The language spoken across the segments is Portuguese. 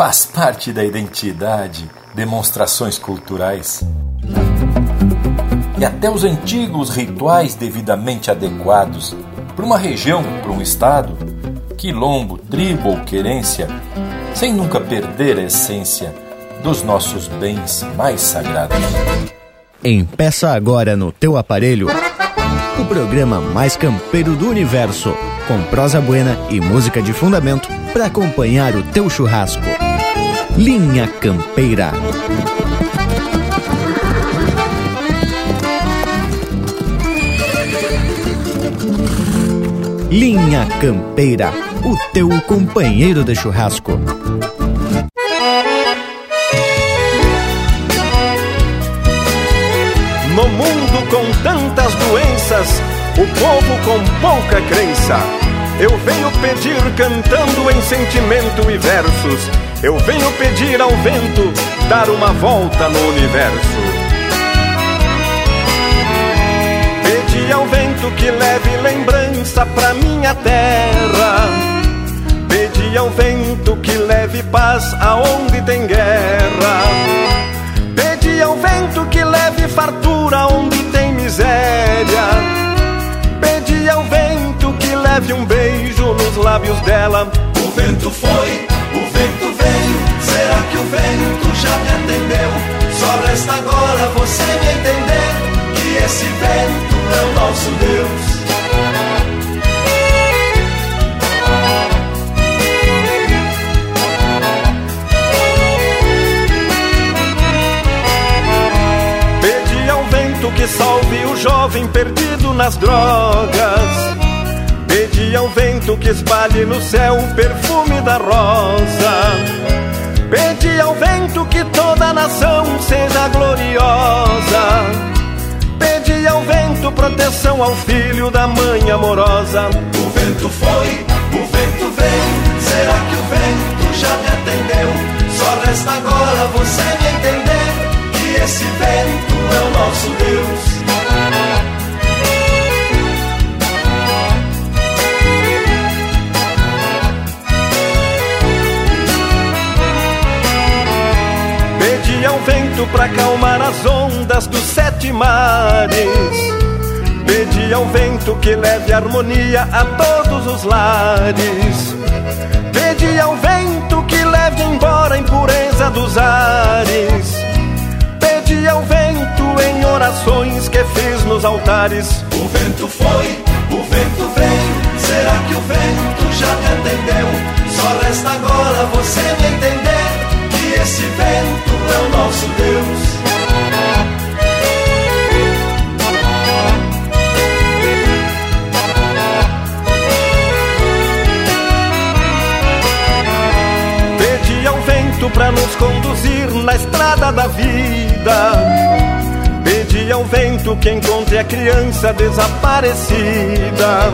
faz parte da identidade, demonstrações culturais. E até os antigos rituais devidamente adequados para uma região, para um estado, quilombo, tribo ou querência, sem nunca perder a essência dos nossos bens mais sagrados. Empeça agora no teu aparelho o programa mais campeiro do universo, com prosa buena e música de fundamento para acompanhar o teu churrasco. Linha Campeira. Linha Campeira, o teu companheiro de churrasco. No mundo com tantas doenças, o povo com pouca crença. Eu venho pedir cantando em sentimento e versos. Eu venho pedir ao vento dar uma volta no universo. Pedi ao vento que leve lembrança pra minha terra. Pedi ao vento que leve paz aonde tem guerra. Pedi ao vento que leve fartura onde tem miséria. Pedi ao vento que leve um beijo nos lábios dela. O vento foi, Será que o vento já me atendeu? Só resta agora você me entender que esse vento é o nosso Deus. Pedi ao vento que salve o jovem perdido nas drogas. Pedi ao vento que espalhe no céu o perfume da rosa. Pedi ao vento que toda a nação seja gloriosa. Pedi ao vento proteção ao filho da mãe amorosa. O vento foi, o vento veio. Será que o vento já me atendeu? Só resta agora você me entender que esse vento é o nosso Deus. Ao vento pra acalmar as ondas dos sete mares. Pedi ao vento que leve harmonia a todos os lares. Pedi ao vento que leve embora a impureza dos ares. Pedi ao vento em orações que fiz nos altares. O vento foi, o vento veio. Será que o vento já me atendeu? Só resta agora você me entender esse vento é o nosso Deus. Pedi ao vento pra nos conduzir na estrada da vida. Pedi ao vento que encontre a criança desaparecida.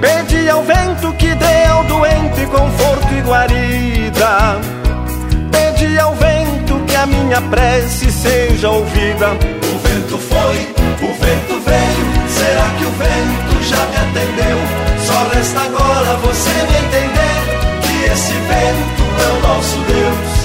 Pedi ao vento que dê ao doente conforto e guarida. Pedi ao vento que a minha prece seja ouvida. O vento foi, o vento veio. Será que o vento já me atendeu? Só resta agora você me entender que esse vento é o nosso Deus.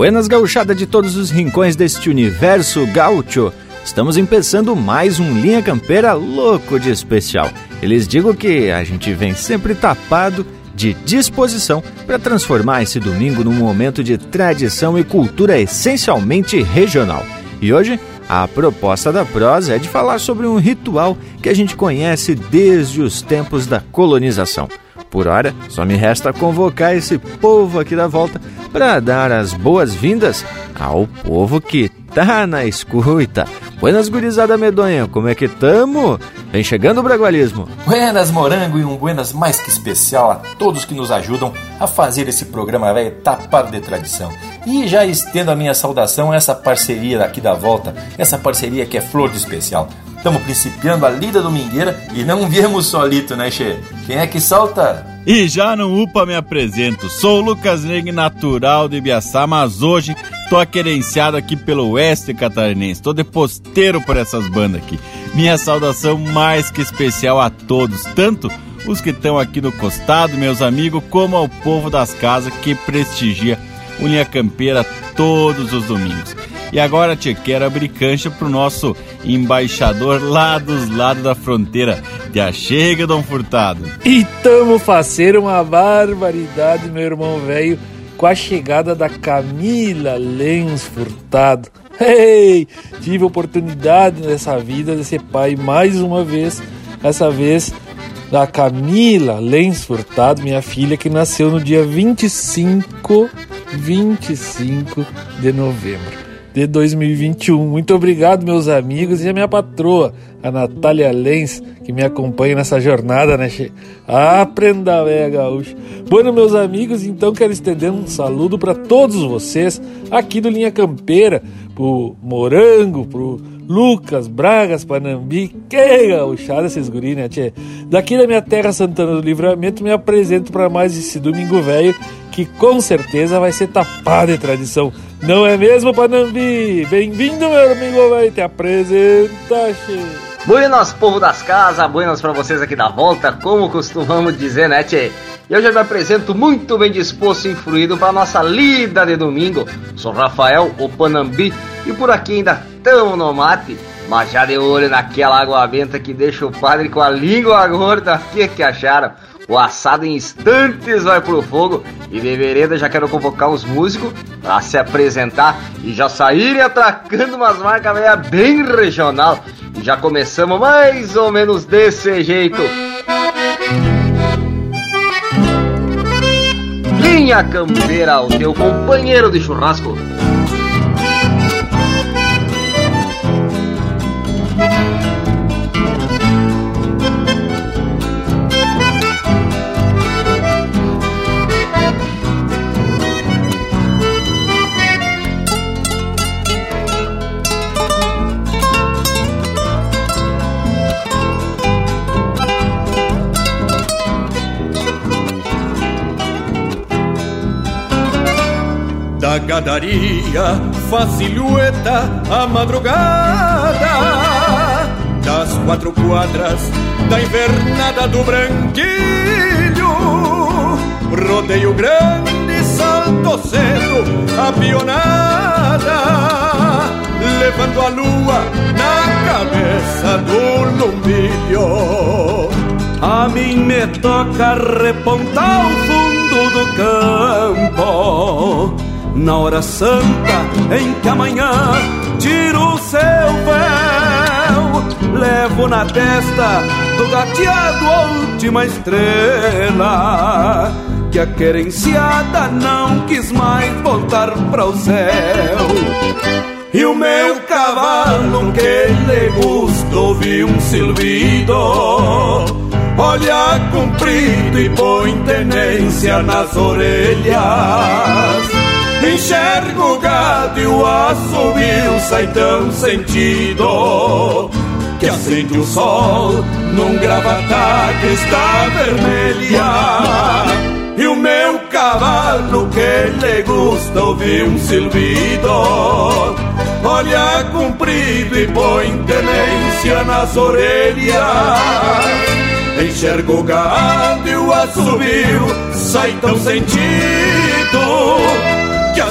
Buenas gauchada de todos os rincões deste universo gaúcho. Estamos empeçando mais um Linha Campeira louco de especial. Eles digo que a gente vem sempre tapado de disposição para transformar esse domingo num momento de tradição e cultura essencialmente regional. E hoje a proposta da prosa é de falar sobre um ritual que a gente conhece desde os tempos da colonização. Por hora, só me resta convocar esse povo aqui da volta para dar as boas-vindas ao povo que tá na escuta. Buenas gurizada medonha, como é que tamo? Vem chegando o Bragualismo. Buenas morango e um buenas mais que especial a todos que nos ajudam a fazer esse programa velho tapado de tradição. E já estendo a minha saudação a essa parceria aqui da volta, essa parceria que é flor de especial. Estamos principiando a lida domingueira e não viemos solito, né, Che? Quem é que salta? E já não upa me apresento, sou o Lucas Neg, natural de Ibiaçá, mas hoje tô aquerenciado aqui pelo oeste catarinense, tô de posteiro por essas bandas aqui. Minha saudação mais que especial a todos, tanto os que estão aqui no costado, meus amigos, como ao povo das casas que prestigia Linha Campeira todos os domingos. E agora, Tchê, quero abrir cancha pro nosso embaixador lá dos lados da fronteira. Já chega, Dom Furtado. E tamo fazer uma barbaridade, meu irmão velho, com a chegada da Camila Lens Furtado. Ei, tive a oportunidade nessa vida de ser pai mais uma vez, essa vez da Camila Lens Furtado, minha filha, que nasceu no dia 25, 25 de novembro de 2021. Muito obrigado, meus amigos, e a minha patroa, a Natália Lenz, que me acompanha nessa jornada, né, che? Aprenda, velho gaúcho. Bueno, meus amigos, então quero estender um saludo para todos vocês aqui do Linha Campeira, pro Morango, pro Lucas, Bragas, Panambi, que gauchada esses guri, né, tchê? Daqui da minha terra, Santana do Livramento, me apresento para mais esse domingo velho, que com certeza vai ser tapado de tradição. Não é mesmo, Panambi? Bem-vindo, meu amigo velho, te apresenta, tchê. Buenas, povo das casas, buenas para vocês aqui da volta, como costumamos dizer, né, tchê? Eu já me apresento muito bem disposto e influído para nossa lida de domingo. Sou Rafael, o Panambi, e por aqui ainda tão no mate, mas já de olho naquela água benta que deixa o padre com a língua gorda. O que, que acharam? O assado em instantes vai pro fogo e de vereda já quero convocar os músicos para se apresentar e já saírem atracando umas marcas bem regional. E já começamos mais ou menos desse jeito. Linha Campeira, o teu companheiro de churrasco. Gadaria faz silhueta a madrugada Das quatro quadras da invernada do branquilho. Rodeio grande, salto cedo, a pionada Levando a lua na cabeça do lumbilho. A mim me toca repontar o fundo do campo na hora santa em que amanhã tiro o seu véu, levo na testa do gateado a última estrela, que a querenciada não quis mais voltar para o céu. E o meu cavalo que lhe gusta ouvir um silbido. Olha comprido e põe tenência nas orelhas Enxergo o gado e o assobio sai tão sentido Que acende o sol num gravata que está vermelha E o meu cavalo que lhe gusta ouvir um silbido. Olha comprido e põe tenência nas orelhas. Enxergo o gado e o assobio sai tão sentido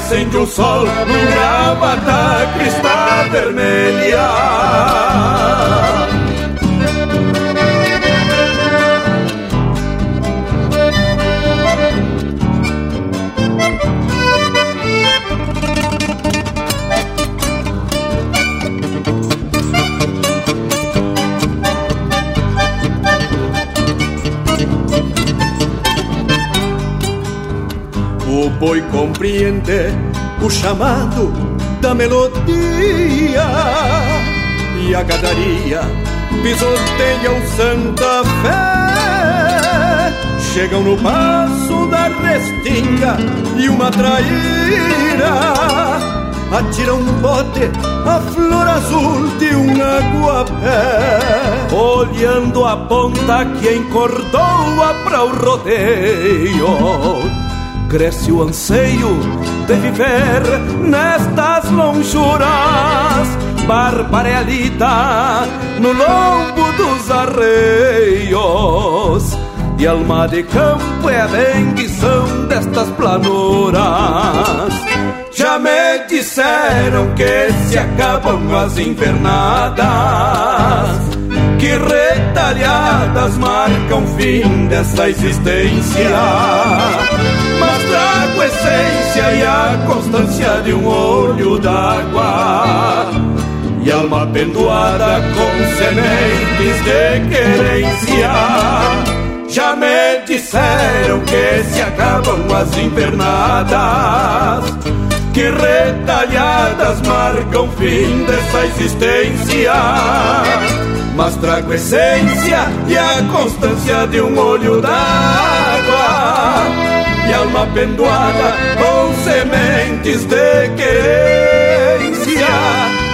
acende o sol num gravata cristal vermelha. Boi compreende o chamado da melodia e a gadaria pisoteia o Santa Fé. Chegam no passo da restinga e uma traíra. Atira um bote a flor azul de um aguapé Olhando a ponta que encordoa para o rodeio Cresce o anseio de viver nestas lonjuras. Barbarelita no lombo dos arreios. E alma de campo é a bendição destas planuras. Já me disseram que se acabam as invernadas, que retalhadas marcam o fim dessa existência. Trago essência e a constância de um olho d'água. E alma pendoada com sementes de querência. Já me disseram que se acabam as invernadas que retalhadas marcam fim dessa existência. Mas trago essência e a constância de um olho d'água e alma pendoada com sementes de querência.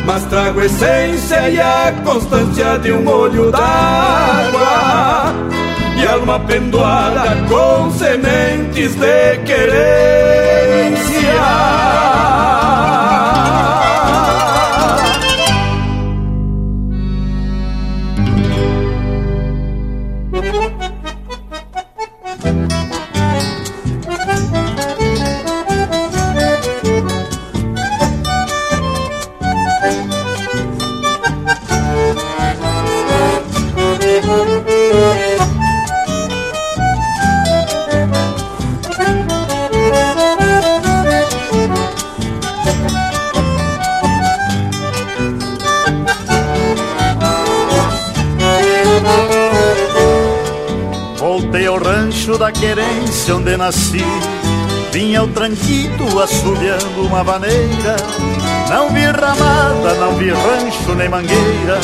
Mas trago essência e a constância de um olho d'água e alma pendoada com sementes de querência. Da querência onde nasci. Vinha o tranquito assobiando uma vaneira. Não vi ramada, não vi rancho nem mangueira.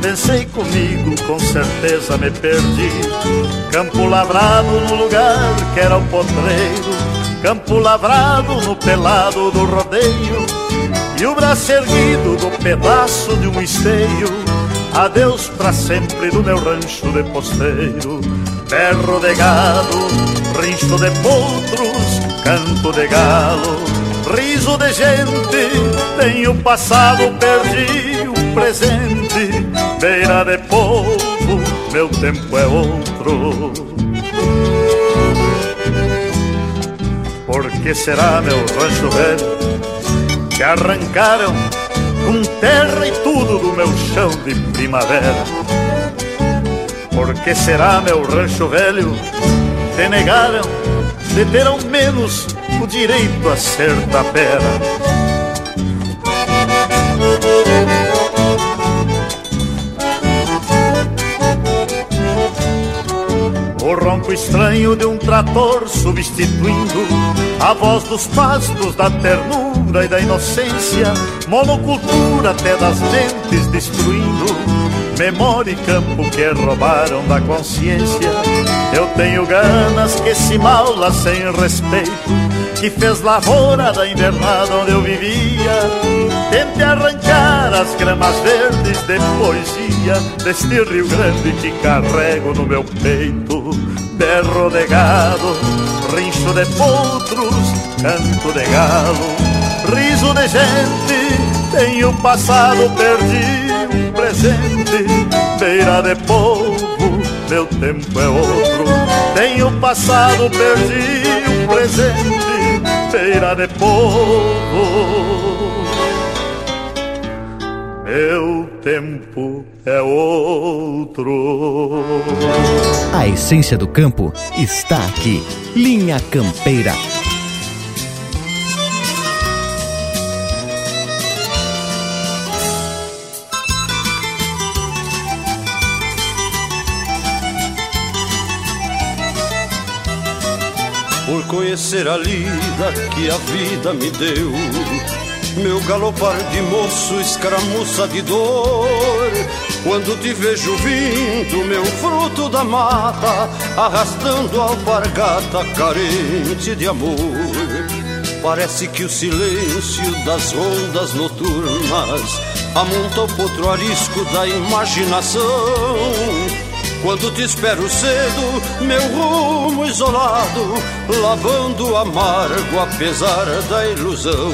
Pensei comigo, com certeza me perdi. Campo lavrado no lugar que era o potreiro. Campo lavrado no pelado do rodeio. E o braço erguido do pedaço de um esteio. Adeus para sempre do meu rancho de posteiro berro de gado, rincho de potros, canto de galo, riso de gente, tenho passado, perdi o presente, beira de povo, meu tempo é outro. Por que será meu rancho velho que arrancaram com terra e tudo do meu chão de primavera? Por que será meu rancho velho? Te negaram, menos o direito a ser tapera. O ronco estranho de um trator substituindo a voz dos pastos da ternura e da inocência, monocultura até das mentes destruindo memória e campo que roubaram da consciência. Eu tenho ganas que se maula sem respeito, que fez lavoura da invernada onde eu vivia. Tente arrancar as gramas verdes de poesia deste Rio Grande que carrego no meu peito. Berro de gado, rincho de potros, canto de galo, riso de gente, tenho passado perdido presente, beira de povo, meu tempo é outro. Tenho passado, perdi o presente, beira de povo. Meu tempo é outro. A essência do campo está aqui. Linha Campeira. Conhecer a lida que a vida me deu. Meu galopar de moço, escaramuça de dor, Quando te vejo vindo, meu fruto da mata, arrastando alpargata carente de amor. Parece que o silêncio das ondas noturnas amonta o potro arisco da imaginação. Quando te espero cedo, meu rumo isolado, lavando amargo apesar da ilusão.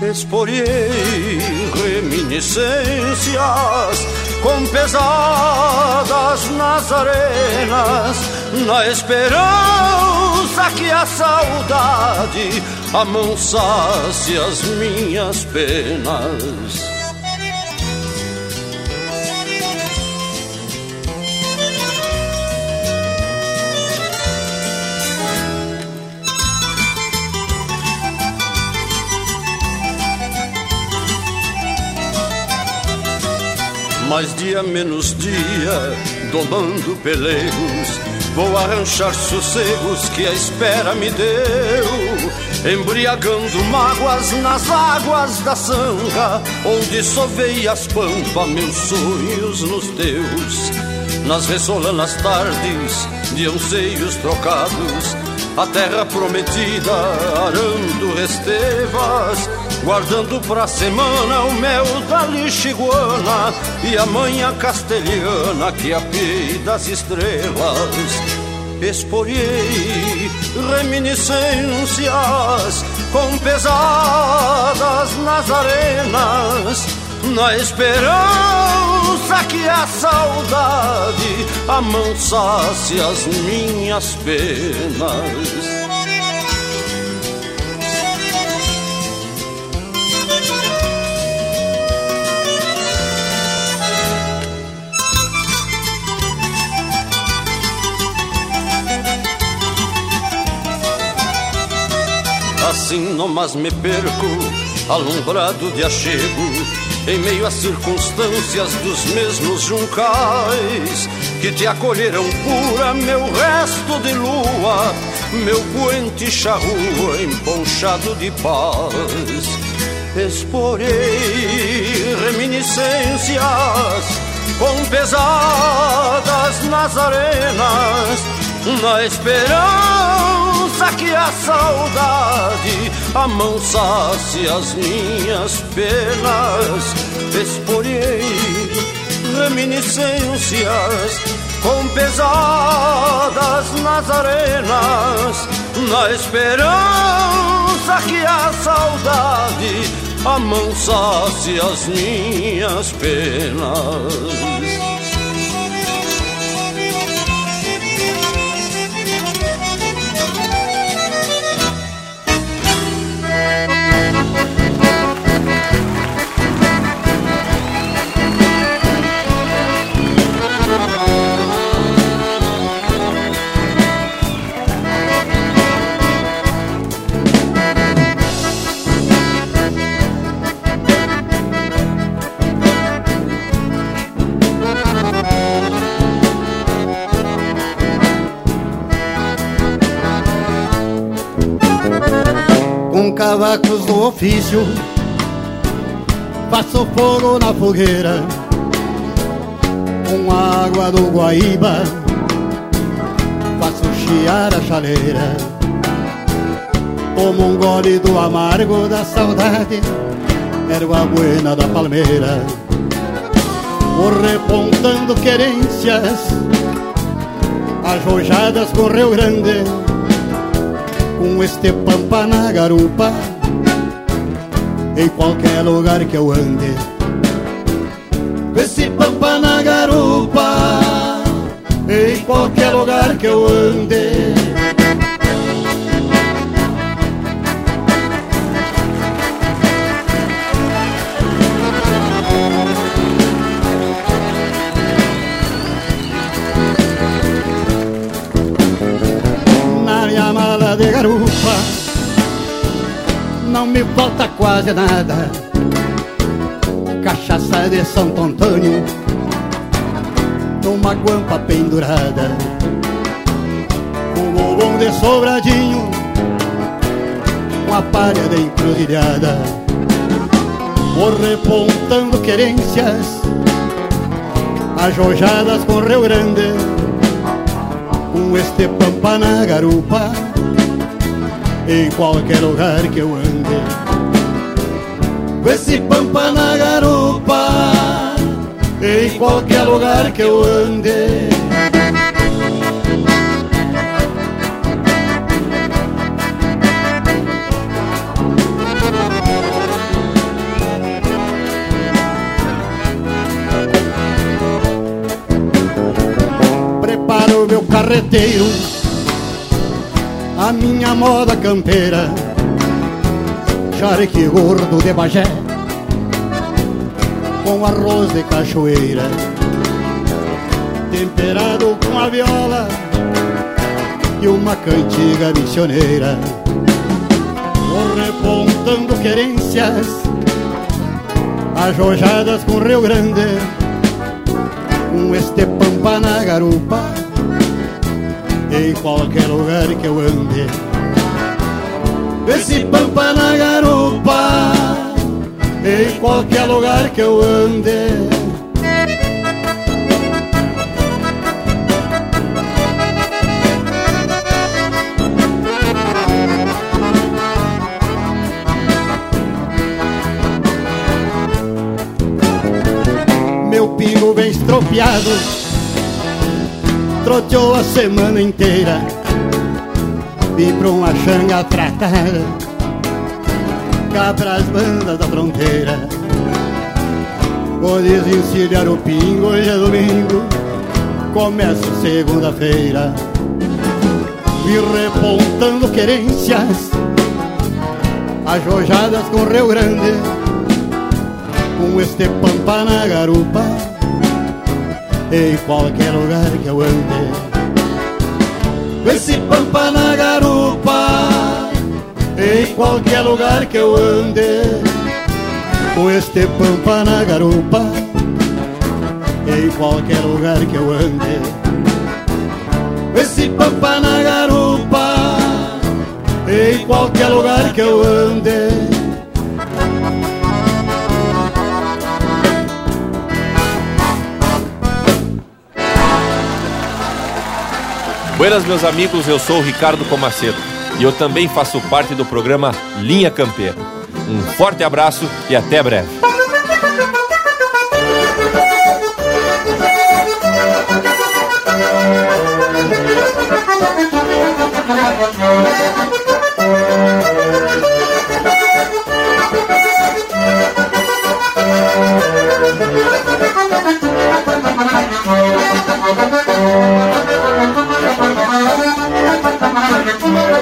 Esporiei reminiscências com pesadas nas arenas, na esperança que a saudade amansasse as minhas penas. Mais dia menos dia, domando pelegos, vou arranchar sossegos que a espera me deu, embriagando mágoas nas águas da sanga, onde sovei as pampas meus sonhos nos teus. Nas ressolanas tardes de anseios trocados, a terra prometida arando restevas guardando pra semana o mel da lixiguana e a manha castelhana que apei das estrelas. Esporiei reminiscências com pesadas nas arenas, na esperança que a saudade amansasse as minhas penas. Assim nomás me perco, alumbrado de achego, em meio às circunstâncias dos mesmos juncais que te acolheram pura, meu resto de lua, meu puente charrua emponchado de paz. Exporei reminiscências com pesadas nas arenas, na esperança que a saudade amansasse as minhas penas. Esporiei reminiscências com pesadas nas arenas, na esperança que a saudade amansasse as minhas penas. Cavacos do ofício. Faço fogo na fogueira Com água do Guaíba. Faço chiar a chaleira Tomo um gole do amargo da saudade Erva buena da palmeira. Vou repontando querências Ajojadas com Rio Grande com este pampa na garupa Em qualquer lugar que eu ande. Esse pampa na garupa Em qualquer lugar que eu ande. De garupa me falta quase nada. Cachaça de Santo Antônio Numa guampa pendurada. Um bom de sobradinho Uma palha de encruzilhada. Vou repontando querências ajojadas com Rio Grande, com este pampa na garupa, em qualquer lugar que eu ande. Com esse pampa na garupa, em qualquer lugar que eu ande. Preparo meu carreteiro, minha moda campeira, charque gordo de Bagé com arroz de cachoeira, temperado com a viola e uma cantiga missioneira. Vou repontando querências, ajojadas com Rio Grande, com este pampa na garupa, em qualquer lugar que eu ande. Esse pampa na garupa em qualquer lugar que eu ande. Meu pingo vem estropiado, troteou a semana inteira. Vim pra uma xanga tratada cá pras bandas da fronteira. Vou desencilhar o pingo, hoje é domingo Começa segunda-feira. E repontando querências Ajojadas com Rio Grande Com este pampa na garupa Em qualquer lugar que eu ande Com esse pampa na garupa em qualquer lugar que eu ande, com este pampa na garupa, em qualquer lugar que eu ande, esse pampa na garupa, em qualquer lugar que eu ande. Buenas, meus amigos, eu sou o Ricardo Comaceto e eu também faço parte do programa Linha Campeira. Um forte abraço e até breve.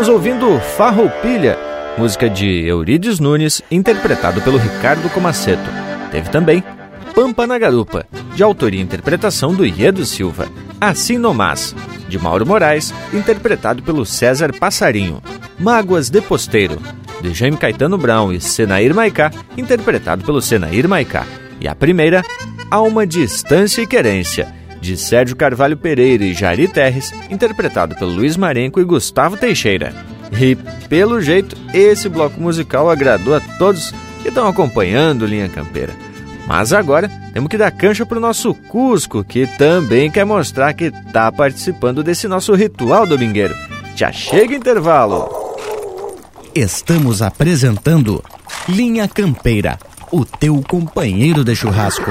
estamos ouvindo Farroupilha, música de Eurídice Nunes, interpretado pelo Ricardo Comaceto. Teve também Pampa na Garupa, de autoria e interpretação do Iedo Silva. Assim Nomás, de Mauro Moraes, interpretado pelo César Passarinho. Mágoas de Posteiro, de Jaime Caetano Brown e Senair Maicá, interpretado pelo Senair Maicá. E a primeira, Alma, Distância e Querência, de Sérgio Carvalho Pereira e Jari Terres, interpretado pelo Luiz Marenco e Gustavo Teixeira. E, pelo jeito, esse bloco musical agradou a todos que estão acompanhando Linha Campeira. Mas agora temos que dar cancha para o nosso Cusco, que também quer mostrar que está participando desse nosso ritual domingueiro. Já chega intervalo! Estamos apresentando Linha Campeira, o teu companheiro de churrasco.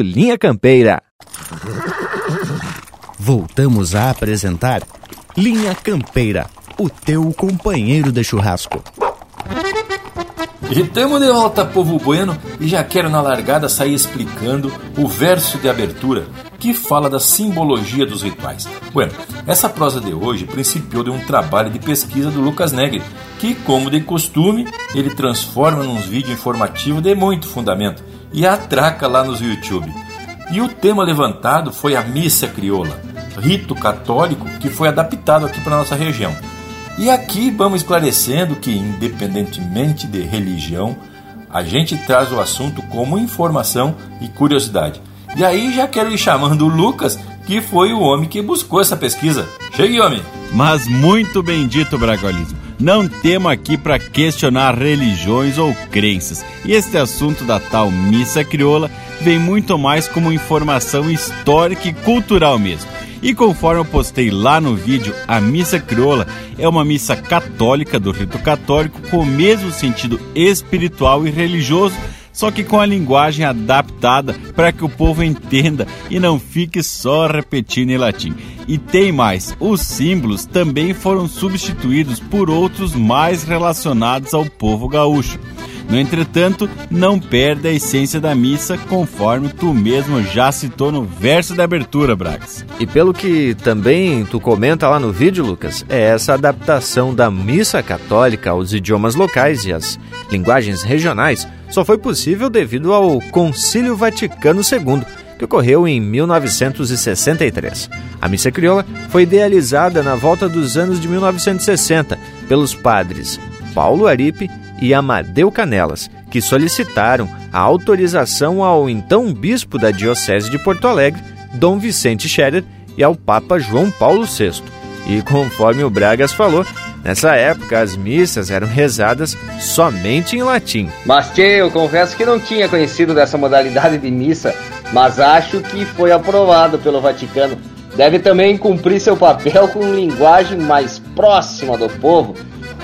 Linha Campeira. Voltamos a apresentar Linha Campeira, o teu companheiro de churrasco. E tamo de volta, povo bueno, e já quero na largada sair explicando o verso de abertura que fala da simbologia dos rituais. Bueno, essa prosa de hoje principiou de um trabalho de pesquisa do Lucas Negri, que, como de costume, ele transforma num vídeo informativo de muito fundamento e atraca lá nos YouTube. E o tema levantado foi a missa crioula, rito católico que foi adaptado aqui para nossa região. E aqui vamos esclarecendo que, independentemente de religião, a gente traz o assunto como informação e curiosidade. E aí já quero ir chamando o Lucas, que foi o homem que buscou essa pesquisa. Chegue, homem! Mas muito bendito bragualismo. Não temos aqui para questionar religiões ou crenças. E este assunto da tal missa crioula vem muito mais como informação histórica e cultural mesmo. E conforme eu postei lá no vídeo, a missa crioula é uma missa católica do rito católico com o mesmo sentido espiritual e religioso, só que com a linguagem adaptada para que o povo entenda e não fique só repetindo em latim. E tem mais, os símbolos também foram substituídos por outros mais relacionados ao povo gaúcho. No entretanto, não perde a essência da missa, conforme tu mesmo já citou no verso da abertura, Bragas. E pelo que também tu comenta lá no vídeo, Lucas, é essa adaptação da missa católica aos idiomas locais e às linguagens regionais só foi possível devido ao Concílio Vaticano II, que ocorreu em 1963. A missa crioula foi idealizada na volta dos anos de 1960 pelos padres Paulo Aripe e Amadeu Canelas, que solicitaram a autorização ao então bispo da Diocese de Porto Alegre, Dom Vicente Scherer, e ao Papa João Paulo VI. E conforme o Bragas falou, nessa época as missas eram rezadas somente em latim. Mas, tchê, eu confesso que não tinha conhecido dessa modalidade de missa, mas acho que foi aprovado pelo Vaticano. Deve também cumprir seu papel com linguagem mais próxima do povo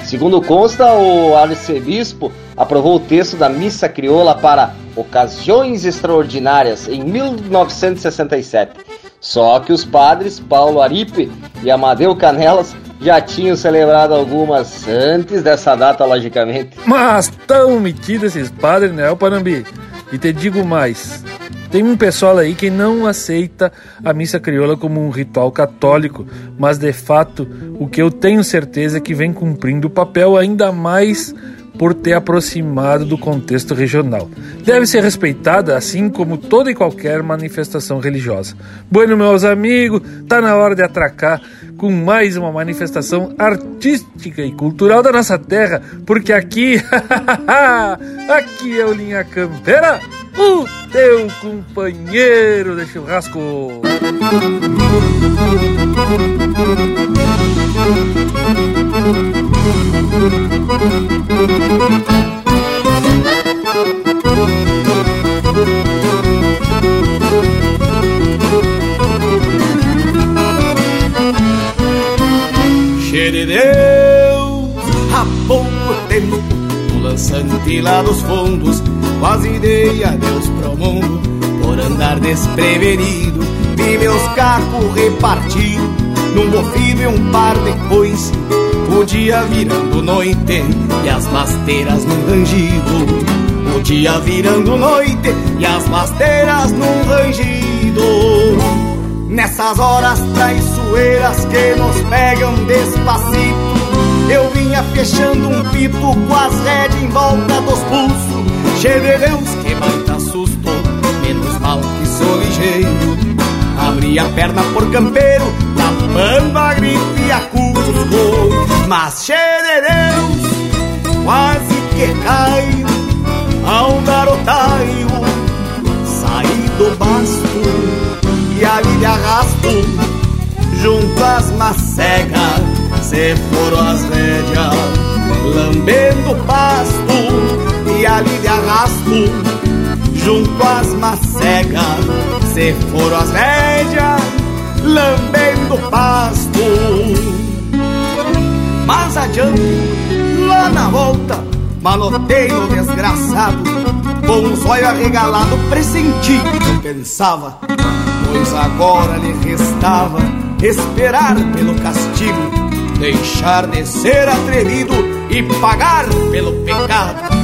Segundo consta, o arcebispo aprovou o texto da missa crioula para ocasiões extraordinárias em 1967. Só que os padres Paulo Aripe e Amadeu Canelas já tinham celebrado algumas antes dessa data, logicamente. Mas tão metidos esses padres, né, Panambi? E te digo mais, tem um pessoal aí que não aceita a missa crioula como um ritual católico, mas de fato o que eu tenho certeza é que vem cumprindo o papel ainda mais por ter aproximado do contexto regional. Deve ser respeitada assim como toda e qualquer manifestação religiosa. Bueno, meus amigos, tá na hora de atracar com mais uma manifestação artística e cultural da nossa terra, porque aqui, aqui é o Linha Campeira, o teu companheiro de churrasco. Tempo, no lançante lá dos fundos, quase dei adeus pro mundo, por andar desprevenido, vi meus cacos repartidos, num bofido e um par depois, o dia virando noite e as pasteiras num rangido. O dia virando noite e as pasteiras num rangido. Nessas horas traiçoeiras que nos pegam despacito, eu vinha fechando um pito com as rédeas em volta dos pulsos. Deus, que baita susto, menos mal que sou ligeiro. Abri a perna por campeiro, tapando a gripe e a cusco. Mas Deus, quase que caio ao garotaio, saí do basto e ali de arrasto, junto às macegas, se foram as rédeas, lambendo o pasto e ali de arrasto, junto às macegas, se foram as rédeas, lambendo o pasto. Mais adiante, lá na volta, maloteiro desgraçado, com um zóio arregalado, pressenti que pensava, pois agora lhe restava esperar pelo castigo, deixar de ser atrevido e pagar pelo pecado.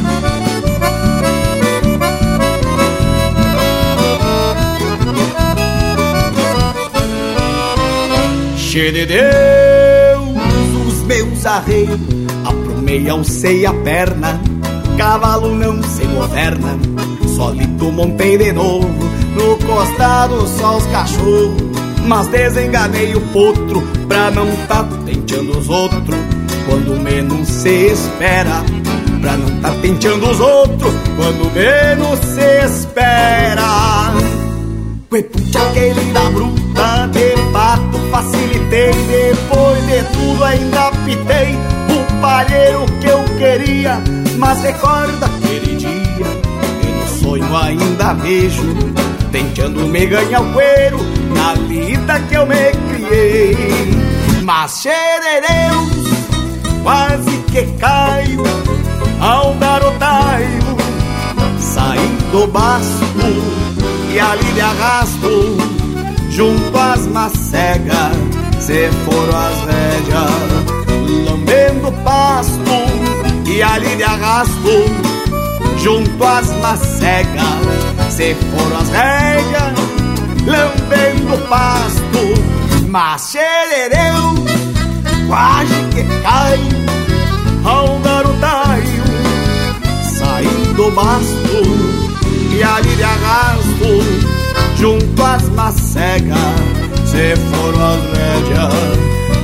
Che de Deus, os meus arreios Aprumei, alcei a perna Cavalo não se governa Solito montei de novo No costado só os cachorros Mas desenganei o potro Pra não tá tenteando os outros Quando menos se espera Pra não tá tenteando os outros Quando menos se espera. Cuepucha aquele da bruta De pato facilitei. Depois de tudo ainda pitei O palheiro que eu queria Mas recorda aquele dia E no sonho ainda vejo Tentando me ganhar o cuero Na lida que eu me criei. Mas xerereus Quase que caio Ao garotaio Saí do basto e ali de arrasto, junto às macegas, se foram as rédeas, lambendo pasto, e ali de arrasto, junto às macegas, se foram as rédeas, lambendo pasto, mas xerereu, quase que cai, ao garotaio, saindo do basto, e ali de arrasto, junto às macegas, se foram as rédeas,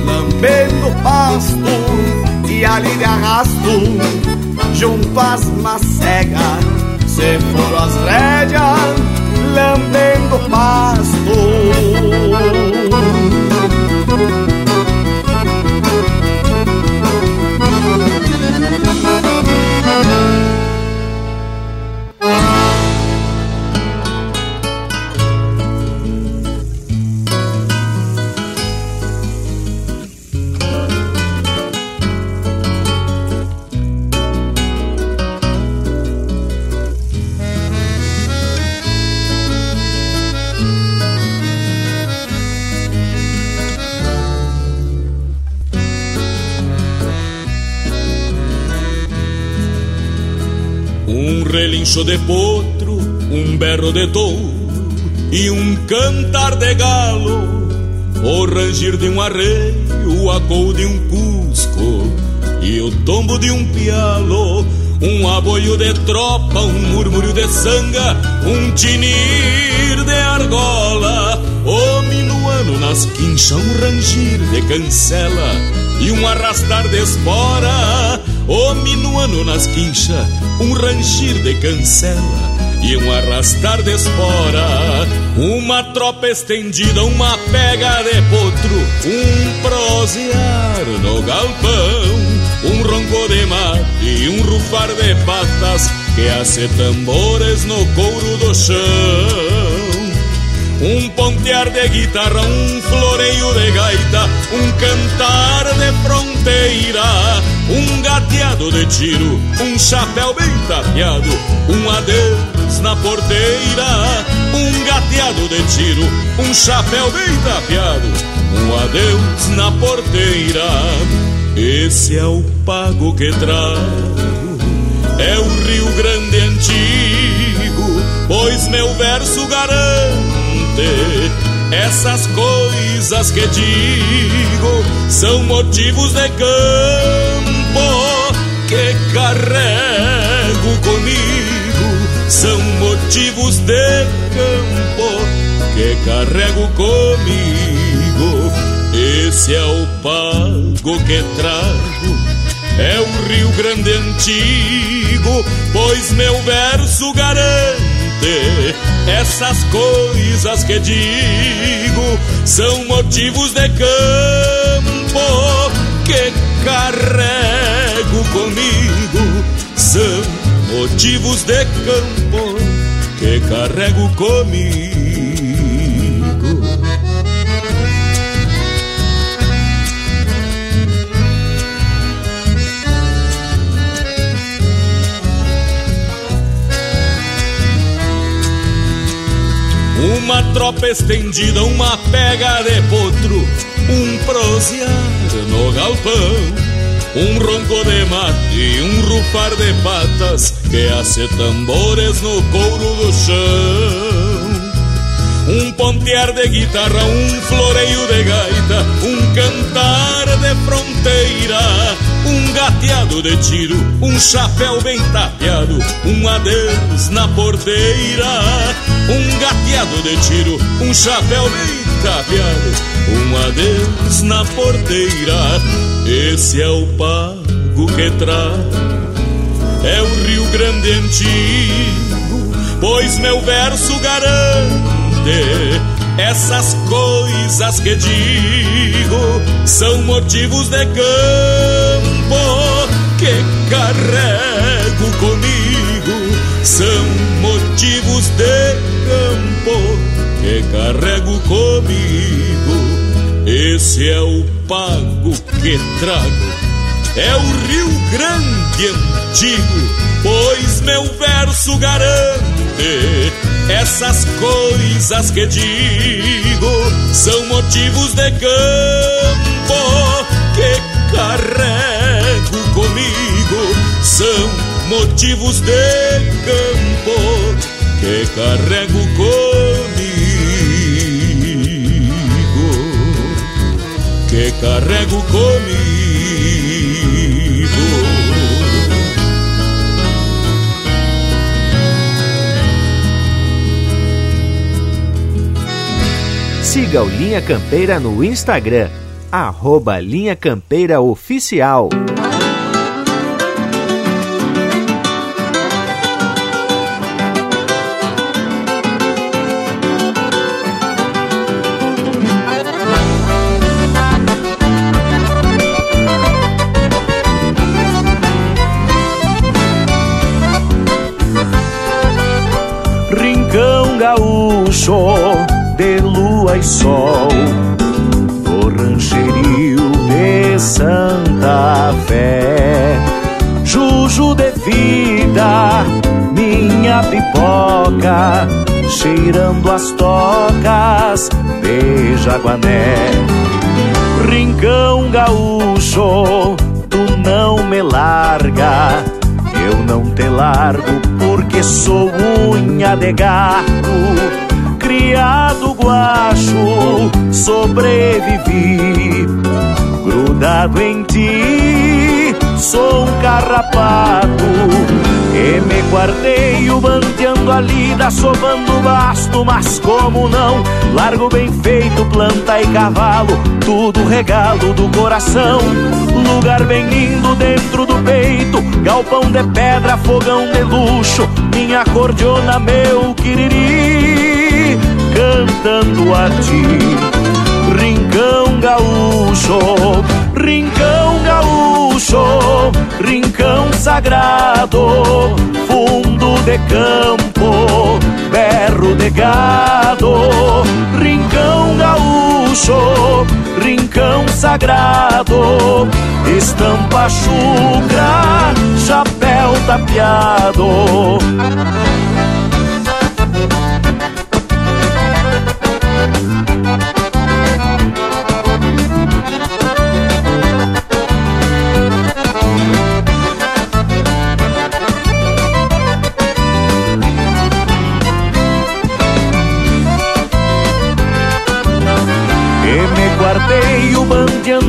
lambendo pasto, e ali de arrasto, junto às macegas, se foram as rédeas, lambendo pasto. Um relincho de potro, um berro de touro e um cantar de galo, o rangir de um arreio, o acou de um cusco e o tombo de um pialo, um aboio de tropa, um murmúrio de sanga, um tinir de argola, o minuano nas quinchas, um rangir de cancela e um arrastar de espora, o minuano nas quinchas, um rangir de cancela e um arrastar de espora. Uma tropa estendida, uma pega de potro, um prosear no galpão, um ronco de mate e um rufar de patas que hace tambores no couro do chão. Um pontear de guitarra, um floreio de gaita, um cantar de fronteira, um gateado de tiro, um chapéu bem tapeado, um adeus na porteira, um gateado de tiro, um chapéu bem tapeado, um adeus na porteira. Esse é o pago que trago, é o Rio Grande antigo, pois meu verso garante essas coisas que digo são motivos de que carrego comigo. São motivos de campo que carrego comigo. Esse é o pago que trago, é o Rio Grande antigo, pois meu verso garante essas coisas que digo são motivos de campo que carrego comigo. São motivos de campo que carrego comigo. Uma tropa estendida, uma pega de potro, um prosear no galpão. Um ronco de mate e um rufar de patas que hace tambores no couro do chão. Um pontear de guitarra, um floreio de gaita, um cantar de fronteira, um gateado de tiro, um chapéu bem tapeado, um adeus na porteira, um gateado de tiro, um chapéu bem tapeado, um adeus na porteira. Esse é o pago que traz, é o Rio Grande antigo, pois meu verso garante essas coisas que digo são motivos de campo que carrego comigo. São motivos de campo que carrego comigo. Esse é o pago que trago. É o Rio Grande antigo, pois meu verso garante essas coisas que digo são motivos de campo que carrego comigo. São motivos de campo que carrego comigo. Carrego comigo. Siga o Linha Campeira no Instagram, arroba Linha Campeira Oficial. Gaúcho de lua e sol do rancherio de Santa Fé. Juju de vida, minha pipoca, cheirando as tocas de Jaguané. Rincão gaúcho, tu não me larga, eu não te largo porque sou unha de gato criado guacho, sobrevivi. Grudado em ti, sou um carrapato. E me guardei banteando a lida, sovando basto, mas como não? Largo bem feito, planta e cavalo, tudo regalo do coração. Lugar bem lindo dentro do peito, galpão de pedra, fogão de luxo, minha cordiona, meu quiriri cantando a ti. Rincão gaúcho, rincão gaúcho, rincão sagrado, fundo de campo, berro de gado. Rincão gaúcho, rincão sagrado, estampa chucra, chapéu tapeado.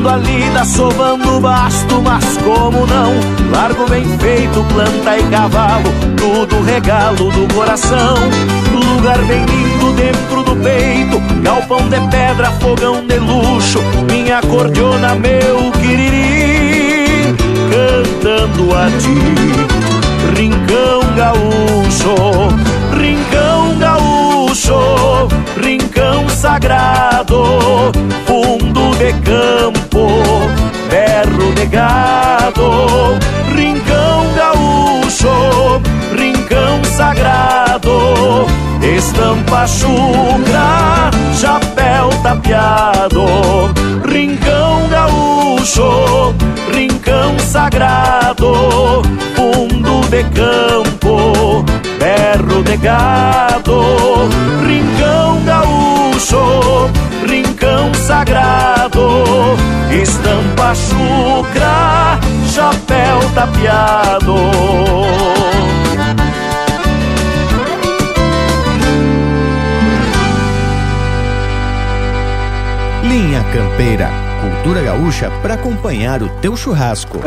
Bandeando a lida, sovando basto, mas como não? Largo bem feito, planta e cavalo, tudo regalo do coração. Lugar bem lindo dentro do peito, galpão de pedra, fogão de luxo, minha cordiona, meu quiriri, cantando a ti, rincão gaúcho, rincão rincão sagrado, fundo de campo, berro de gado, rincão gaúcho, rincão sagrado, estampa chucra, chapéu tapeado, rincão gaúcho, rincão sagrado, fundo de campo, berro de gado, rincão gaúcho, rincão sagrado, estampa chucra, chapéu tapeado. Linha Campeira, cultura gaúcha para acompanhar o teu churrasco.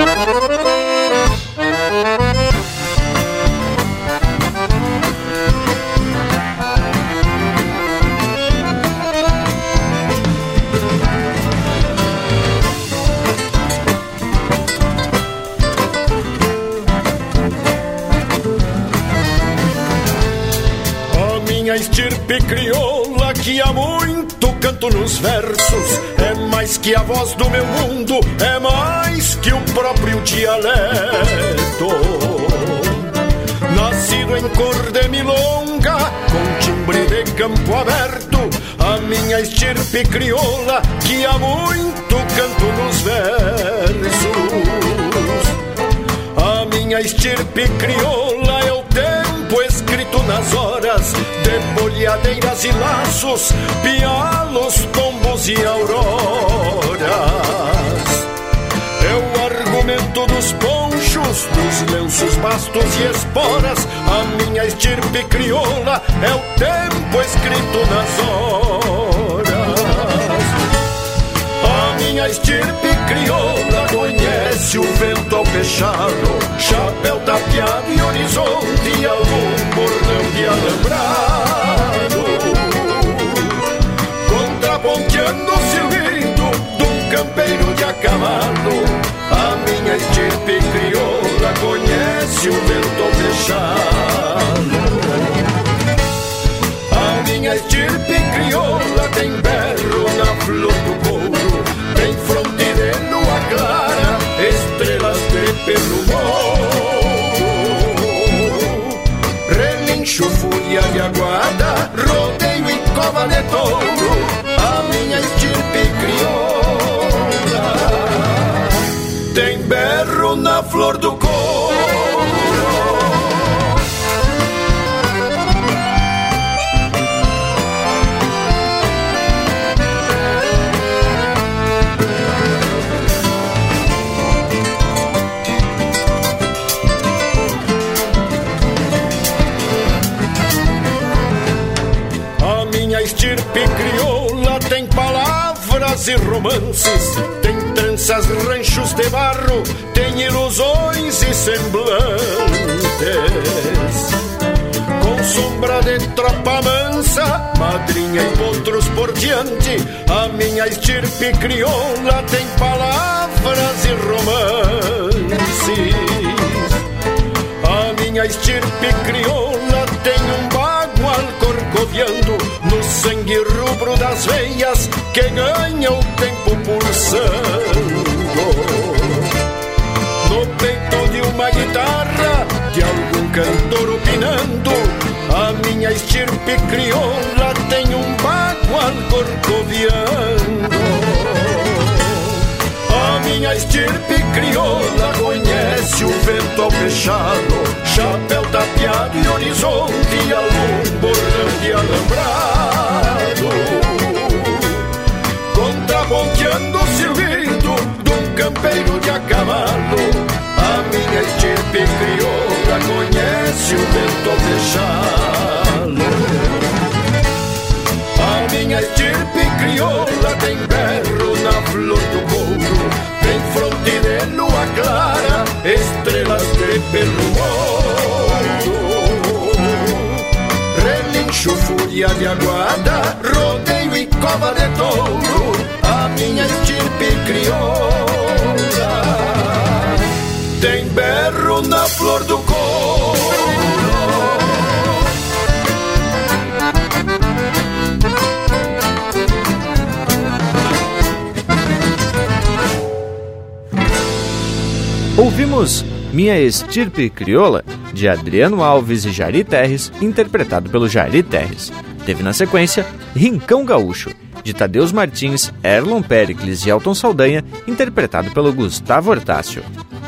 Estirpe crioula que há muito canto nos versos. É mais que a voz do meu mundo, é mais que o próprio dialeto. Nascido em cor de milonga, com timbre de campo aberto, a minha estirpe crioula que há muito canto nos versos. A minha estirpe crioula nas horas de bolhadeiras e laços, pialos, tombos e auroras. É o argumento dos ponchos, dos lenços, bastos e esporas. A minha estirpe crioula é o tempo escrito nas horas. A minha estirpe crioula conhece o vento ao fechado, chapéu tapeado e horizonte algum bordão de alambrado. Contraponteando o silbido de um campeiro de a cavalo, a minha estirpe crioula conhece o vento ao fechado. A minha estirpe crioula tem berro na flor do couro, tem fronte de lua a minha estirpe crioula tem berro na flor do e romances, tem tranças, ranchos de barro, tem ilusões e semblantes. Com sombra de tropa mansa, madrinha e potros por diante, a minha estirpe crioula tem palavras e romances. A minha estirpe crioula tem um bagual corcoviando no sangue rubro das veias que ganha o tempo pulsando. No peito de uma guitarra, de algum cantor opinando, a minha estirpe crioula tem um bagual corcoviando. minha estirpe crioula conhece o vento ao fechado, chapéu tapeado e horizonte, algum bordão de alambrado. Contraponteando o silbido de um campeiro de a cavalo, a minha estirpe crioula conhece o vento fechado. A minha estirpe crioula tem berro na flor do couro, tem fronte de lua clara, estrelas de pelo ouro. Relincho, fúria de aguada, rodeio e cova de touro, minha estirpe crioula tem berro na flor do couro. Ouvimos Minha Estirpe Crioula, de Adriano Alves e Jari Terres, interpretado pelo Jari Terres. Teve na sequência Rincão Gaúcho, de Tadeus Martins, Erlon Pericles e Elton Saldanha, interpretado pelo Gustavo Hortácio.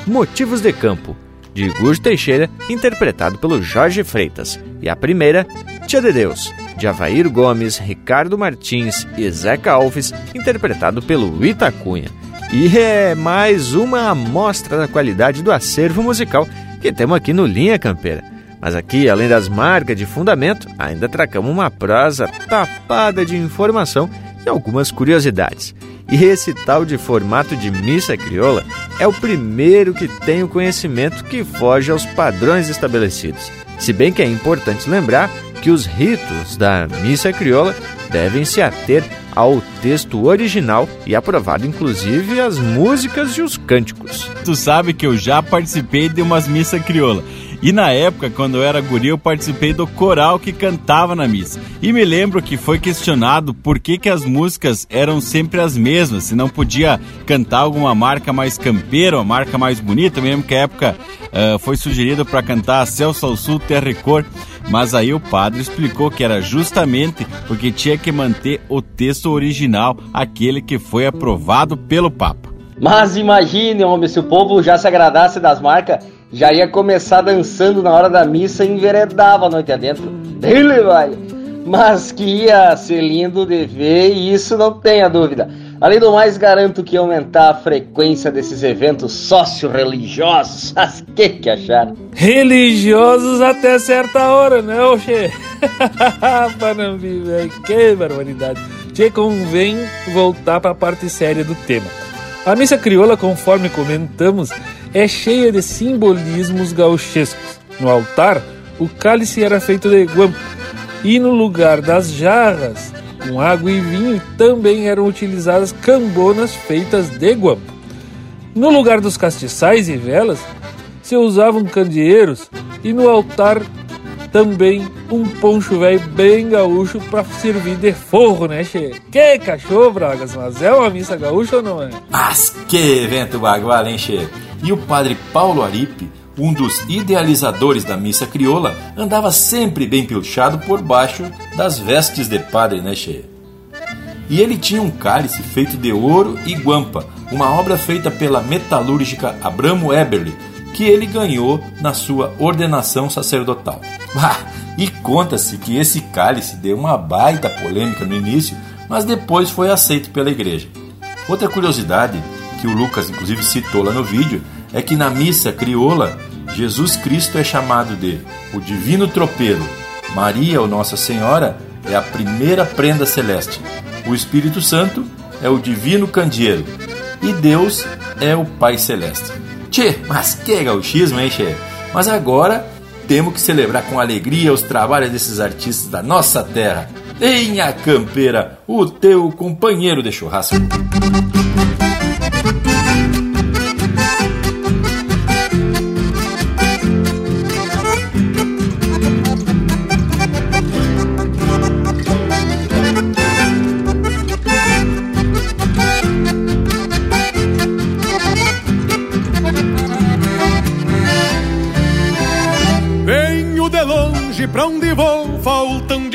Motivos de Campo, de Gujo Teixeira, interpretado pelo Jorge Freitas. E a primeira, Tia de Deus, de Avair Gomes, Ricardo Martins e Zeca Alves, interpretado pelo Itacunha. E é mais uma amostra da qualidade do acervo musical que temos aqui no Linha Campeira. Mas aqui, além das marcas de fundamento, ainda tracamos uma prosa tapada de informação e algumas curiosidades. E esse tal de formato de missa crioula é o primeiro que tem o conhecimento que foge aos padrões estabelecidos. Se bem que é importante lembrar que os ritos da missa crioula devem se ater ao texto original e aprovado inclusive as músicas e os cânticos. Tu sabe que eu já participei de umas missa crioula. E na época, quando eu era guri, eu participei do coral que cantava na missa. E me lembro que foi questionado por que, que as músicas eram sempre as mesmas, se não podia cantar alguma marca mais campeira, uma marca mais bonita. Eu lembro que a época uh, foi sugerido para cantar Celso ao Sul, Terra e Cor. Mas aí o padre explicou que era justamente porque tinha que manter o texto original, aquele que foi aprovado pelo Papa. Mas imagine, homem, se o povo já se agradasse das marcas, já ia começar dançando na hora da missa e enveredava a noite adentro. Dele vai! Mas que ia ser lindo de ver, e isso não tenha dúvida. Além do mais, garanto que aumentar a frequência desses eventos sócio-religiosos. Mas que que acharam? Religiosos até certa hora, né, oxê? Panambi, velho, que barbaridade. Tchê, convém voltar para a parte séria do tema. A missa crioula, conforme comentamos, é cheia de simbolismos gauchescos. No altar, o cálice era feito de guampa, e no lugar das jarras, com água e vinho, também eram utilizadas cambonas feitas de guampa. No lugar dos castiçais e velas, se usavam candeeiros e no altar também um poncho velho bem gaúcho para servir de forro, né, che? Que cachorro, Bragas, mas é uma missa gaúcha ou não é? Mas que evento bagual, hein, che? E o padre Paulo Aripe, um dos idealizadores da missa crioula, andava sempre bem pilchado por baixo das vestes de padre, né, che? E ele tinha um cálice feito de ouro e guampa, uma obra feita pela metalúrgica Abramo Eberle, que ele ganhou na sua ordenação sacerdotal. Ah, e conta-se que esse cálice deu uma baita polêmica no início, mas depois foi aceito pela igreja. Outra curiosidade, que o Lucas inclusive citou lá no vídeo, é que na missa crioula, Jesus Cristo é chamado de o Divino Tropeiro, Maria ou Nossa Senhora é a primeira prenda celeste, o Espírito Santo é o Divino Candeeiro e Deus é o Pai Celeste. Tchê, mas que gauchismo, hein, Tchê? Mas agora temos que celebrar com alegria os trabalhos desses artistas da nossa terra. Linha Campeira, o teu companheiro de churrasco.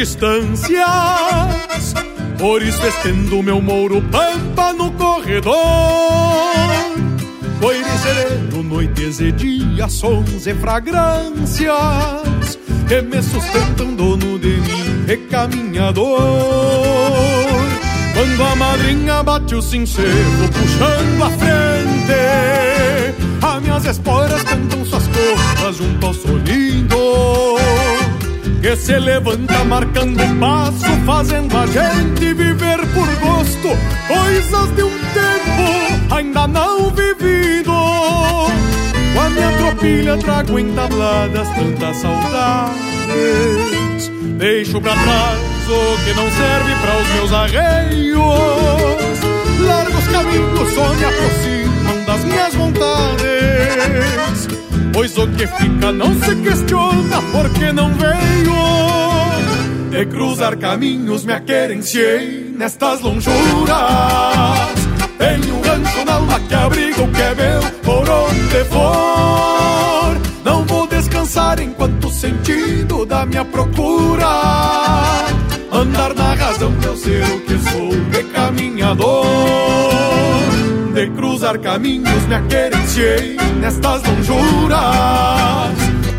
Distâncias. Por isso estendo meu mouro pampa no corredor. Coire sereno, noites e dias, sons e fragrâncias Que me sustentam dono de mim, recaminhador Quando a madrinha bate o sincero, puxando a frente As minhas esporas cantam suas copas junto ao solindo que se levanta marcando passo, fazendo a gente viver por gosto, coisas de um tempo ainda não vivido. Com a minha tropilha trago entabladas tantas saudades. Deixo pra trás o que não serve para os meus arreios. Largos caminhos me aproximam que fica não se questiona porque não veio De cruzar caminhos me aquerenciei nestas lonjuras. Tenho um rancho na alma que abriga o que é meu por onde for. Não vou descansar enquanto o sentido da minha procura. Andar na razão de eu ser o que sou, recaminhador de cruzar caminhos me aquerenciei nestas lonjuras.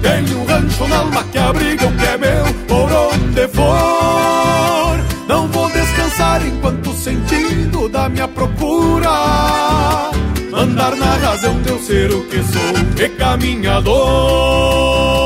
Tenho um rancho na alma que abriga o que é meu por onde for. Não vou descansar enquanto o sentido da minha procura. Andar na razão de eu ser o que sou, recaminhador.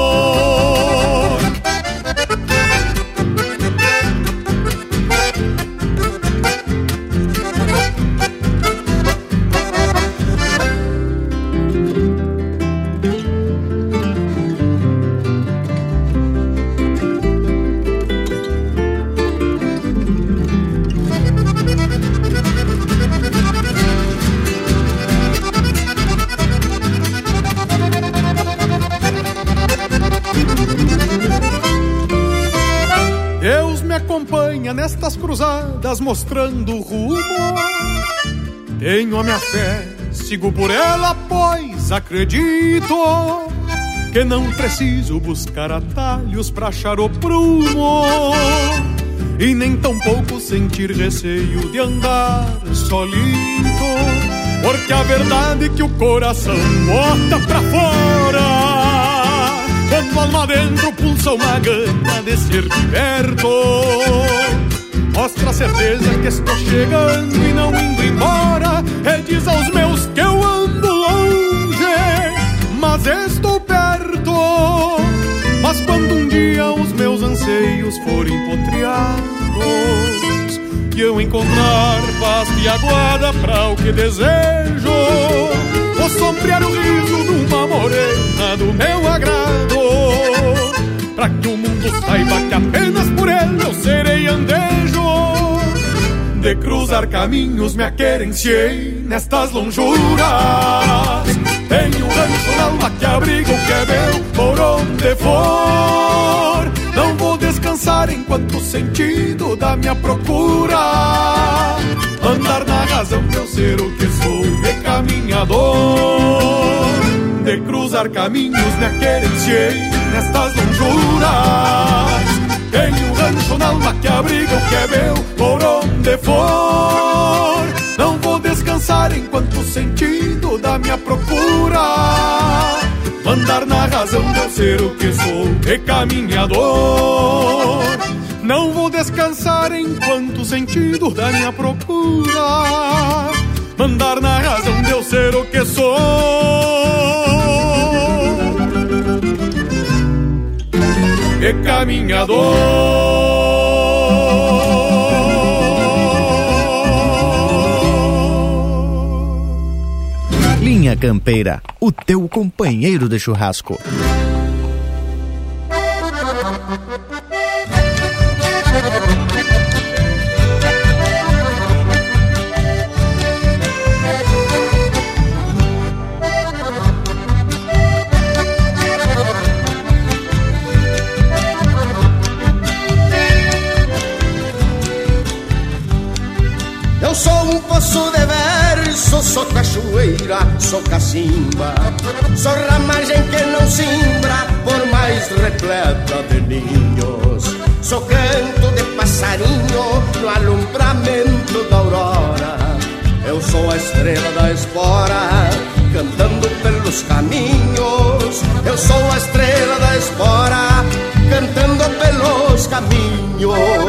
Nestas cruzadas mostrando o rumo. Tenho a minha fé, sigo por ela, pois acredito que não preciso buscar atalhos pra achar o prumo. E nem tampouco sentir receio de andar solito. Porque a verdade é que o coração bota pra fora quando alma dentro pulsa uma gana de ser liberto Mostra a certeza que estou chegando e não indo embora. E diz aos meus que eu ando longe, mas estou perto. Mas quando um dia os meus anseios forem potreados E eu encontrar paz e aguarda para o que desejo Vou sombrear o riso de uma morena do meu agrado. Pra que o mundo saiba que apenas por ele eu serei andejo De cruzar caminhos me aquerenciei nestas lonjuras. Tenho um na alma que abriga o que é meu por onde for. Não vou descansar enquanto o sentido da minha procura. Andar na razão de eu ser o que sou, recaminhador De cruzar caminhos me aquerenciei nestas lonjuras Na alma que abriga o que é meu por onde for. Não vou descansar enquanto o sentido da minha procura. Andar na razão de eu ser o que sou, recaminhador. Não vou descansar enquanto o sentido da minha procura. Mandar na razão de eu ser o que sou. E Campeira, o teu companheiro de churrasco. Caminhos.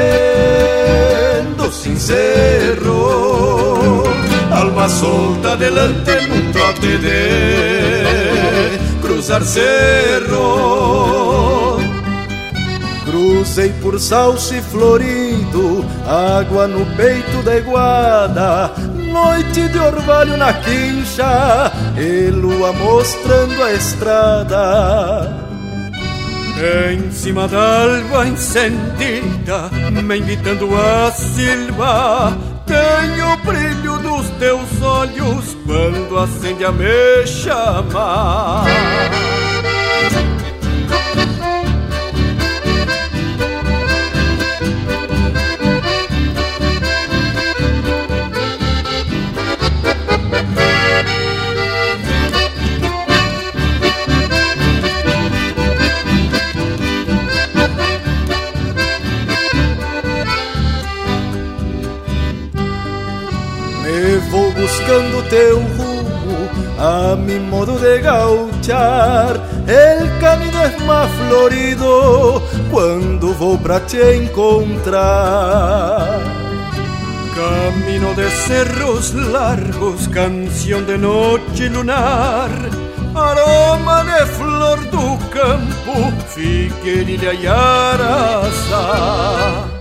Batendo sincero, alma solta delante num trote de cruzar cerro. Cruzei por salse florido, água no peito da iguada, noite de orvalho na quincha, e lua mostrando a estrada. Em cima da alva encendida, me invitando a silva, tenho o brilho dos teus olhos quando acende a me chamar. Buscando teu rumo a mi modo de gauchar. El camino es más florido cuando vou pra te encontrar. Camino de cerros largos, canción de noche lunar, Aroma de flor do campo, figueirilha e araçá.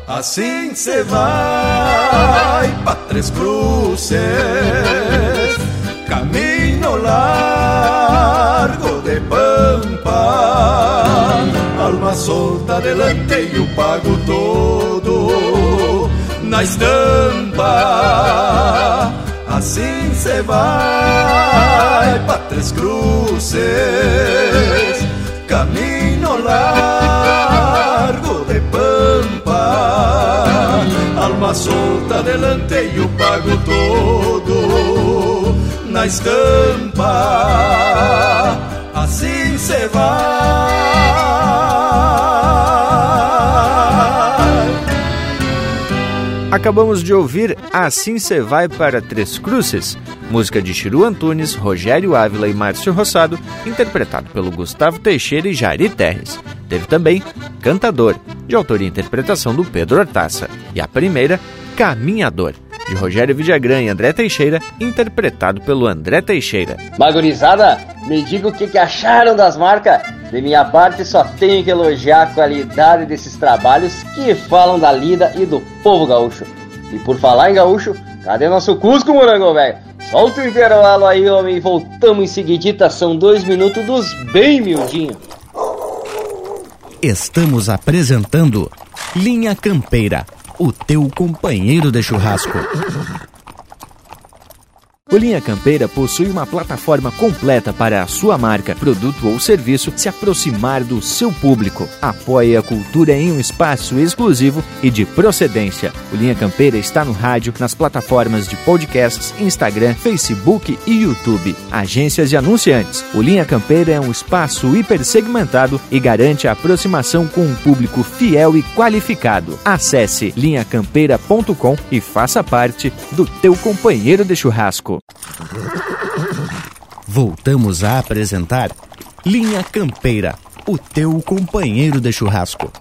Assim cê vai Três Cruzes, caminho largo de pampa, alma solta delante e o pago todo na estampa. Assim cê vai pra Três Cruzes, caminho largo alma solta delanteio pago todo na estampa. Assim cê vai. Acabamos de ouvir Assim Cê Vai para Três Cruzes, música de Chiru Antunes, Rogério Ávila e Márcio Rossado, interpretado pelo Gustavo Teixeira e Jari Terres. Teve também Cantador, de autoria e interpretação do Pedro Hortaça, e a primeira, Caminhador, de Rogério Vidagrã e André Teixeira, interpretado pelo André Teixeira. Magurizada, me diga o que, que acharam das marcas. De minha parte, só tenho que elogiar a qualidade desses trabalhos que falam da lida e do povo gaúcho. E por falar em gaúcho, cadê nosso Cusco, morango velho? Solta o intervalo aí, homem, e voltamos em seguidita. São dois minutos dos bem miudinhos. Estamos apresentando Linha Campeira, o teu companheiro de churrasco. O Linha Campeira possui uma plataforma completa para a sua marca, produto ou serviço se aproximar do seu público. Apoie a cultura em um espaço exclusivo e de procedência. O Linha Campeira está no rádio, nas plataformas de podcasts, Instagram, Facebook e YouTube. Agências e anunciantes. O Linha Campeira é um espaço hipersegmentado e garante a aproximação com um público fiel e qualificado. Acesse linhacampeira.com e faça parte do teu companheiro de churrasco. Voltamos a apresentar Linha Campeira, o teu companheiro de churrasco.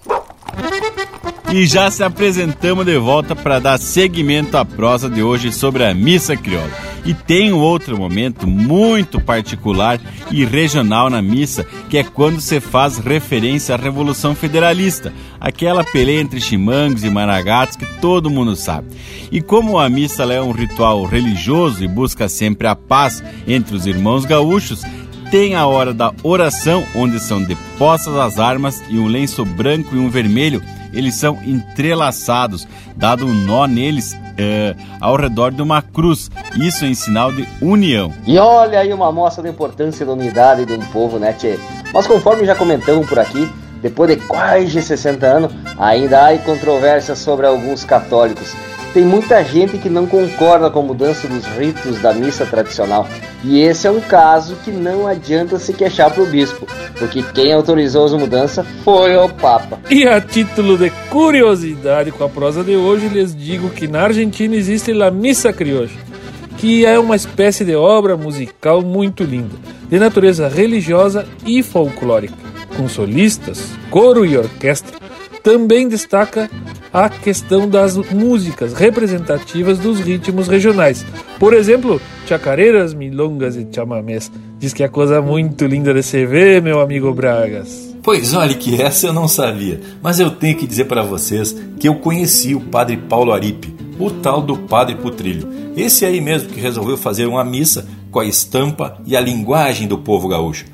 E já se apresentamos de volta para dar seguimento à prosa de hoje sobre a missa crioula. E tem um outro momento muito particular e regional na missa, que é quando se faz referência à Revolução Federalista, aquela peleia entre chimangos e maragatos que todo mundo sabe. E como a missa é um ritual religioso e busca sempre a paz entre os irmãos gaúchos, tem a hora da oração, onde são depostas as armas e um lenço branco e um vermelho eles são entrelaçados, dado um nó neles é, ao redor de uma cruz. Isso em sinal de união. E olha aí uma amostra da importância da unidade de um povo, né, Tchê? Mas conforme já comentamos por aqui, depois de quase 60 anos, ainda há controvérsias sobre alguns católicos. Tem muita gente que não concorda com a mudança dos ritos da missa tradicional. E esse é um caso que não adianta se queixar pro bispo, porque quem autorizou as mudanças foi o Papa. E a título de curiosidade com a prosa de hoje, lhes digo que na Argentina existe a Missa Criolla, que é uma espécie de obra musical muito linda, de natureza religiosa e folclórica, com solistas, coro e orquestra. Também destaca a questão das músicas representativas dos ritmos regionais. Por exemplo, chacareiras, milongas e chamamés. Diz que é coisa muito linda de se ver, meu amigo Bragas. Pois olha que essa eu não sabia, mas eu tenho que dizer para vocês que eu conheci o padre Paulo Aripe, o tal do padre Putrilho. Esse aí mesmo que resolveu fazer uma missa com a estampa e a linguagem do povo gaúcho.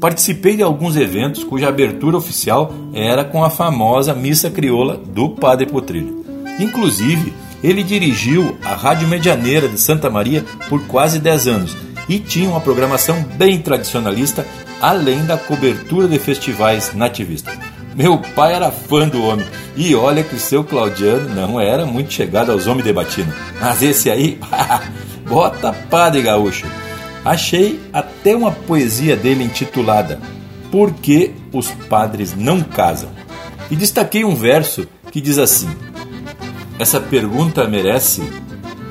Participei de alguns eventos cuja abertura oficial era com a famosa Missa Crioula do Padre Potrilho. Inclusive, ele dirigiu a Rádio Medianeira de Santa Maria por quase 10 anos e tinha uma programação bem tradicionalista, além da cobertura de festivais nativistas. Meu pai era fã do homem e olha que o seu Claudiano não era muito chegado aos homens de batina. Mas esse aí, bota padre gaúcho. Achei até uma poesia dele intitulada Por que os padres não casam? E destaquei um verso que diz assim: Essa pergunta merece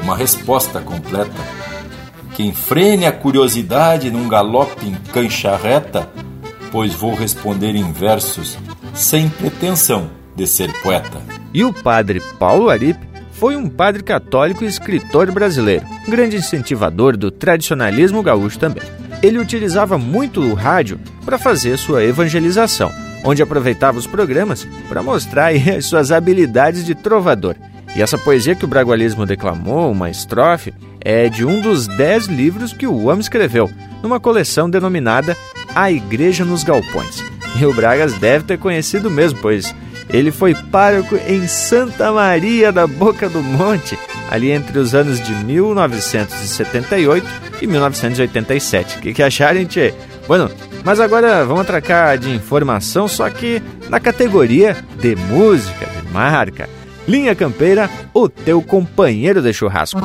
uma resposta completa. Quem frene a curiosidade num galope em cancha reta, pois vou responder em versos sem pretensão de ser poeta. E o padre Paulo Aripe foi um padre católico e escritor brasileiro, grande incentivador do tradicionalismo gaúcho também. Ele utilizava muito o rádio para fazer sua evangelização, onde aproveitava os programas para mostrar as suas habilidades de trovador. E essa poesia que o Bragualismo declamou, uma estrofe, é de um dos dez livros que o homem escreveu, numa coleção denominada A Igreja nos Galpões. E o Bragas deve ter conhecido mesmo, pois ele foi pároco em Santa Maria da Boca do Monte, ali entre os anos de 1978 e 1987. O que, que acharam, gente? Bueno, mas agora vamos atracar de informação, só que na categoria de música, de marca. Linha Campeira, o teu companheiro de churrasco.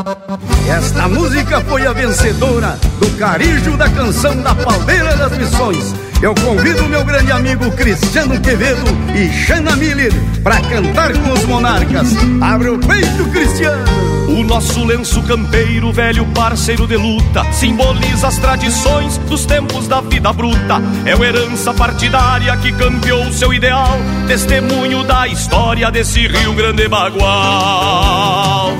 Esta música foi a vencedora do Carijo da Canção da Palmeira das Missões. Eu convido meu grande amigo Cristiano Quevedo e Xana Miller para cantar com os monarcas. Abre o peito, Cristiano! O nosso lenço campeiro, velho parceiro de luta, simboliza as tradições dos tempos da vida bruta. É o herança partidária que campeou seu ideal, testemunho da história desse Rio Grande Bagual.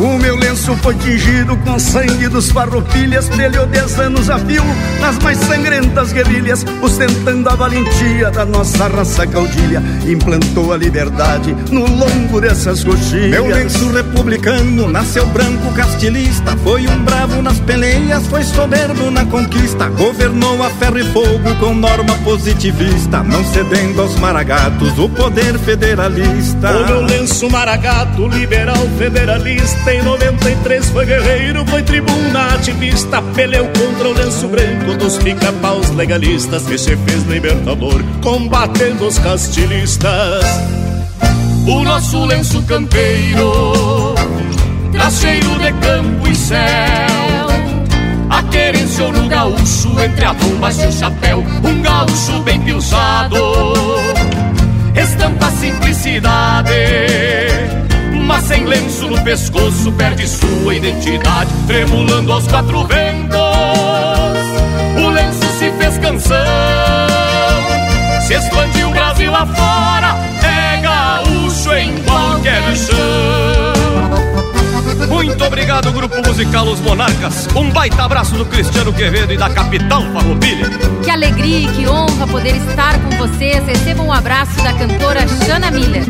O meu lenço foi tingido com sangue dos farroupilhas Brilhou dez anos a fio nas mais sangrentas guerrilhas Ostentando a valentia da nossa raça caudilha Implantou a liberdade no longo dessas coxilhas. Meu lenço republicano nasceu branco castilista Foi um bravo nas peleias, foi soberbo na conquista Governou a ferro e fogo com norma positivista Não cedendo aos maragatos o poder federalista. O meu lenço maragato, liberal federalista em 93 foi guerreiro, foi tribuna ativista Peleu contra o lenço branco dos pica-paus legalistas Que se fez libertador, combatendo os castilistas. O nosso lenço campeiro Traz cheiro de campo e céu A querência no gaúcho Entre a bomba e o chapéu Um gaúcho bem pilchado Estampa simplicidade mas sem lenço no pescoço perde sua identidade, tremulando aos quatro ventos. O lenço se fez canção, se expandiu o Brasil afora, é gaúcho em qualquer chão. Muito obrigado, grupo musical Os Monarcas. Um baita abraço do Cristiano Quevedo e da capital Farroupilha. Que alegria e que honra poder estar com vocês. Recebam um abraço da cantora Shana Miller.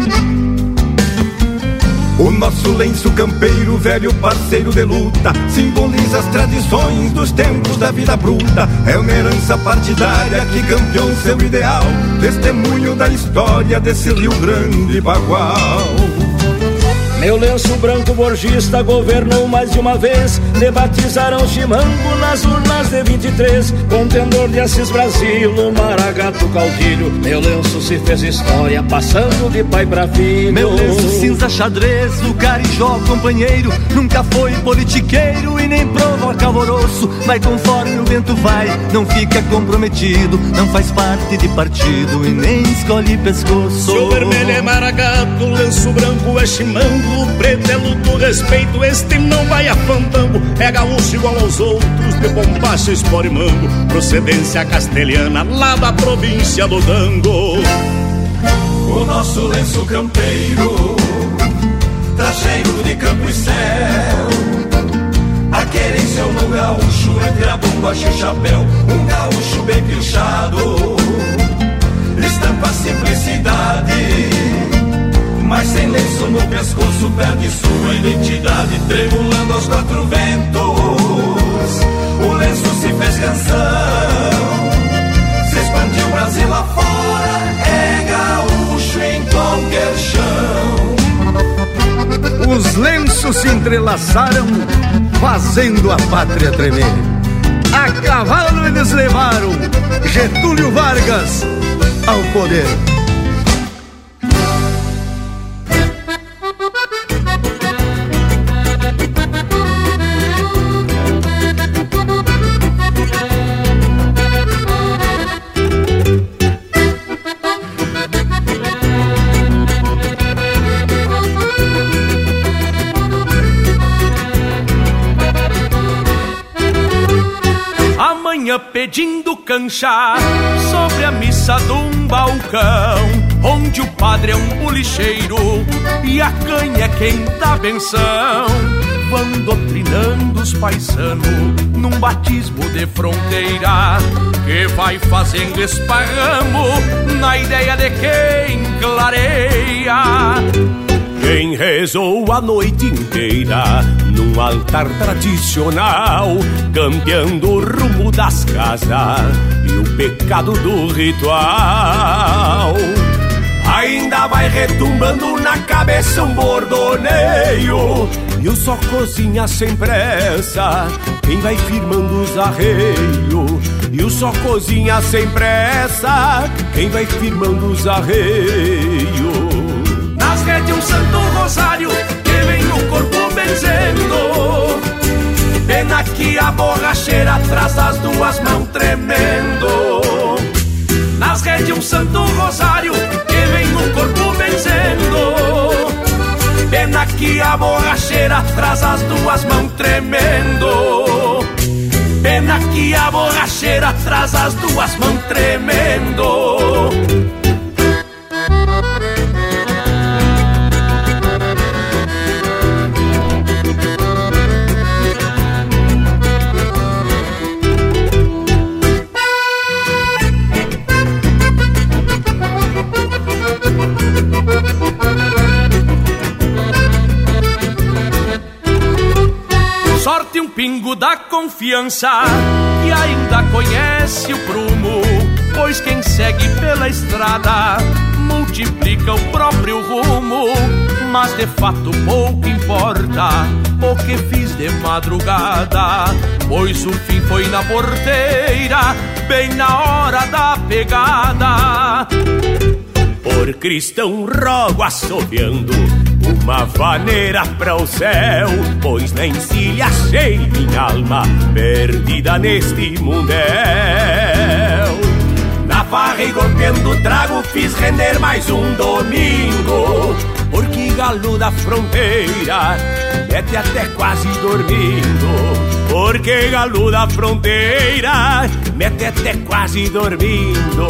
O nosso lenço campeiro, velho parceiro de luta, simboliza as tradições dos tempos da vida bruta. É uma herança partidária que campeou seu ideal, testemunho da história desse Rio Grande Bagual. Meu lenço branco borgista governou mais de uma vez. Debatizaram Chimango nas urnas de 23 Contendor de Assis Brasil, no Maragato Caudilho Meu lenço se fez história, passando de pai pra filho. Meu lenço cinza xadrez, o carijó companheiro. Nunca foi politiqueiro e nem provoca alvoroço. Vai conforme o vento vai, não fica comprometido. Não faz parte de partido e nem escolhe pescoço. Se o vermelho é Maragato, o lenço branco é Chimango o preto é luto, respeito, este não vai a fandango. É gaúcho igual aos outros, de bombacha, espora e mango. Procedência castelhana, lá da província do Dango. O nosso lenço campeiro Tá cheio de campo e céu. A querência no gaúcho, entre a bombacha e o chapéu. Um gaúcho bem pilchado Estampa a simplicidade mas sem lenço no pescoço perde sua identidade, tremulando aos quatro ventos. O lenço se fez canção, se expandiu Brasil afora, é gaúcho em qualquer chão. Os lenços se entrelaçaram, fazendo a pátria tremer. A cavalo eles levaram Getúlio Vargas ao poder. Pedindo cancha sobre a missa de um balcão, onde o padre é um bolicheiro e a canha é quem dá benção. Vão doutrinando os paisanos num batismo de fronteira que vai fazendo esparramo na ideia de quem clareia. Quem rezou a noite inteira num altar tradicional, cambiando o rumo das casas e o pecado do ritual. Ainda vai retumbando na cabeça um bordoneio E o só cozinha sem pressa Quem vai firmando os arreios E o só cozinha sem pressa Quem vai firmando os arreios rede um santo rosário que vem no corpo benzendo. Pena que a borracheira atrás das duas mãos tremendo. Nas redes um santo rosário que vem no corpo benzendo. Pena que a borracheira atrás as duas mãos tremendo. Pena que a borracheira atrás as duas mãos tremendo. Pingo da confiança que ainda conhece o prumo, pois quem segue pela estrada multiplica o próprio rumo. Mas de fato pouco importa o que fiz de madrugada, pois o fim foi na porteira, bem na hora da pegada. Por cristão rogo assobiando uma vaneira para o céu, pois na encilha achei minha alma perdida neste mundel. Na farra e golpeando trago fiz render mais um domingo, porque galo da fronteira mete até quase dormindo. Porque galo da fronteira mete até quase dormindo.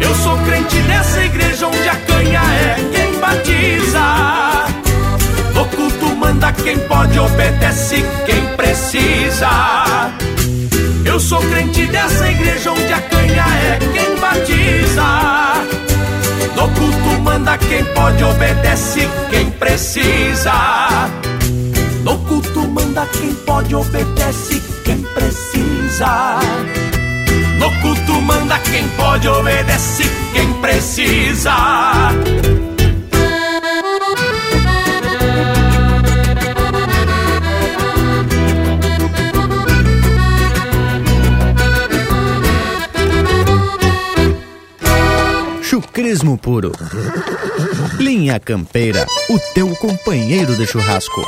Eu sou crente nessa igreja onde a canha é batiza. O culto manda quem pode, obedece quem precisa. Eu sou crente dessa igreja onde a canha é quem batiza. No culto manda quem pode, obedece quem precisa. No culto manda quem pode, obedece quem precisa. No culto manda quem pode, obedece quem precisa. Chucrismo puro. Linha Campeira, o teu companheiro de churrasco.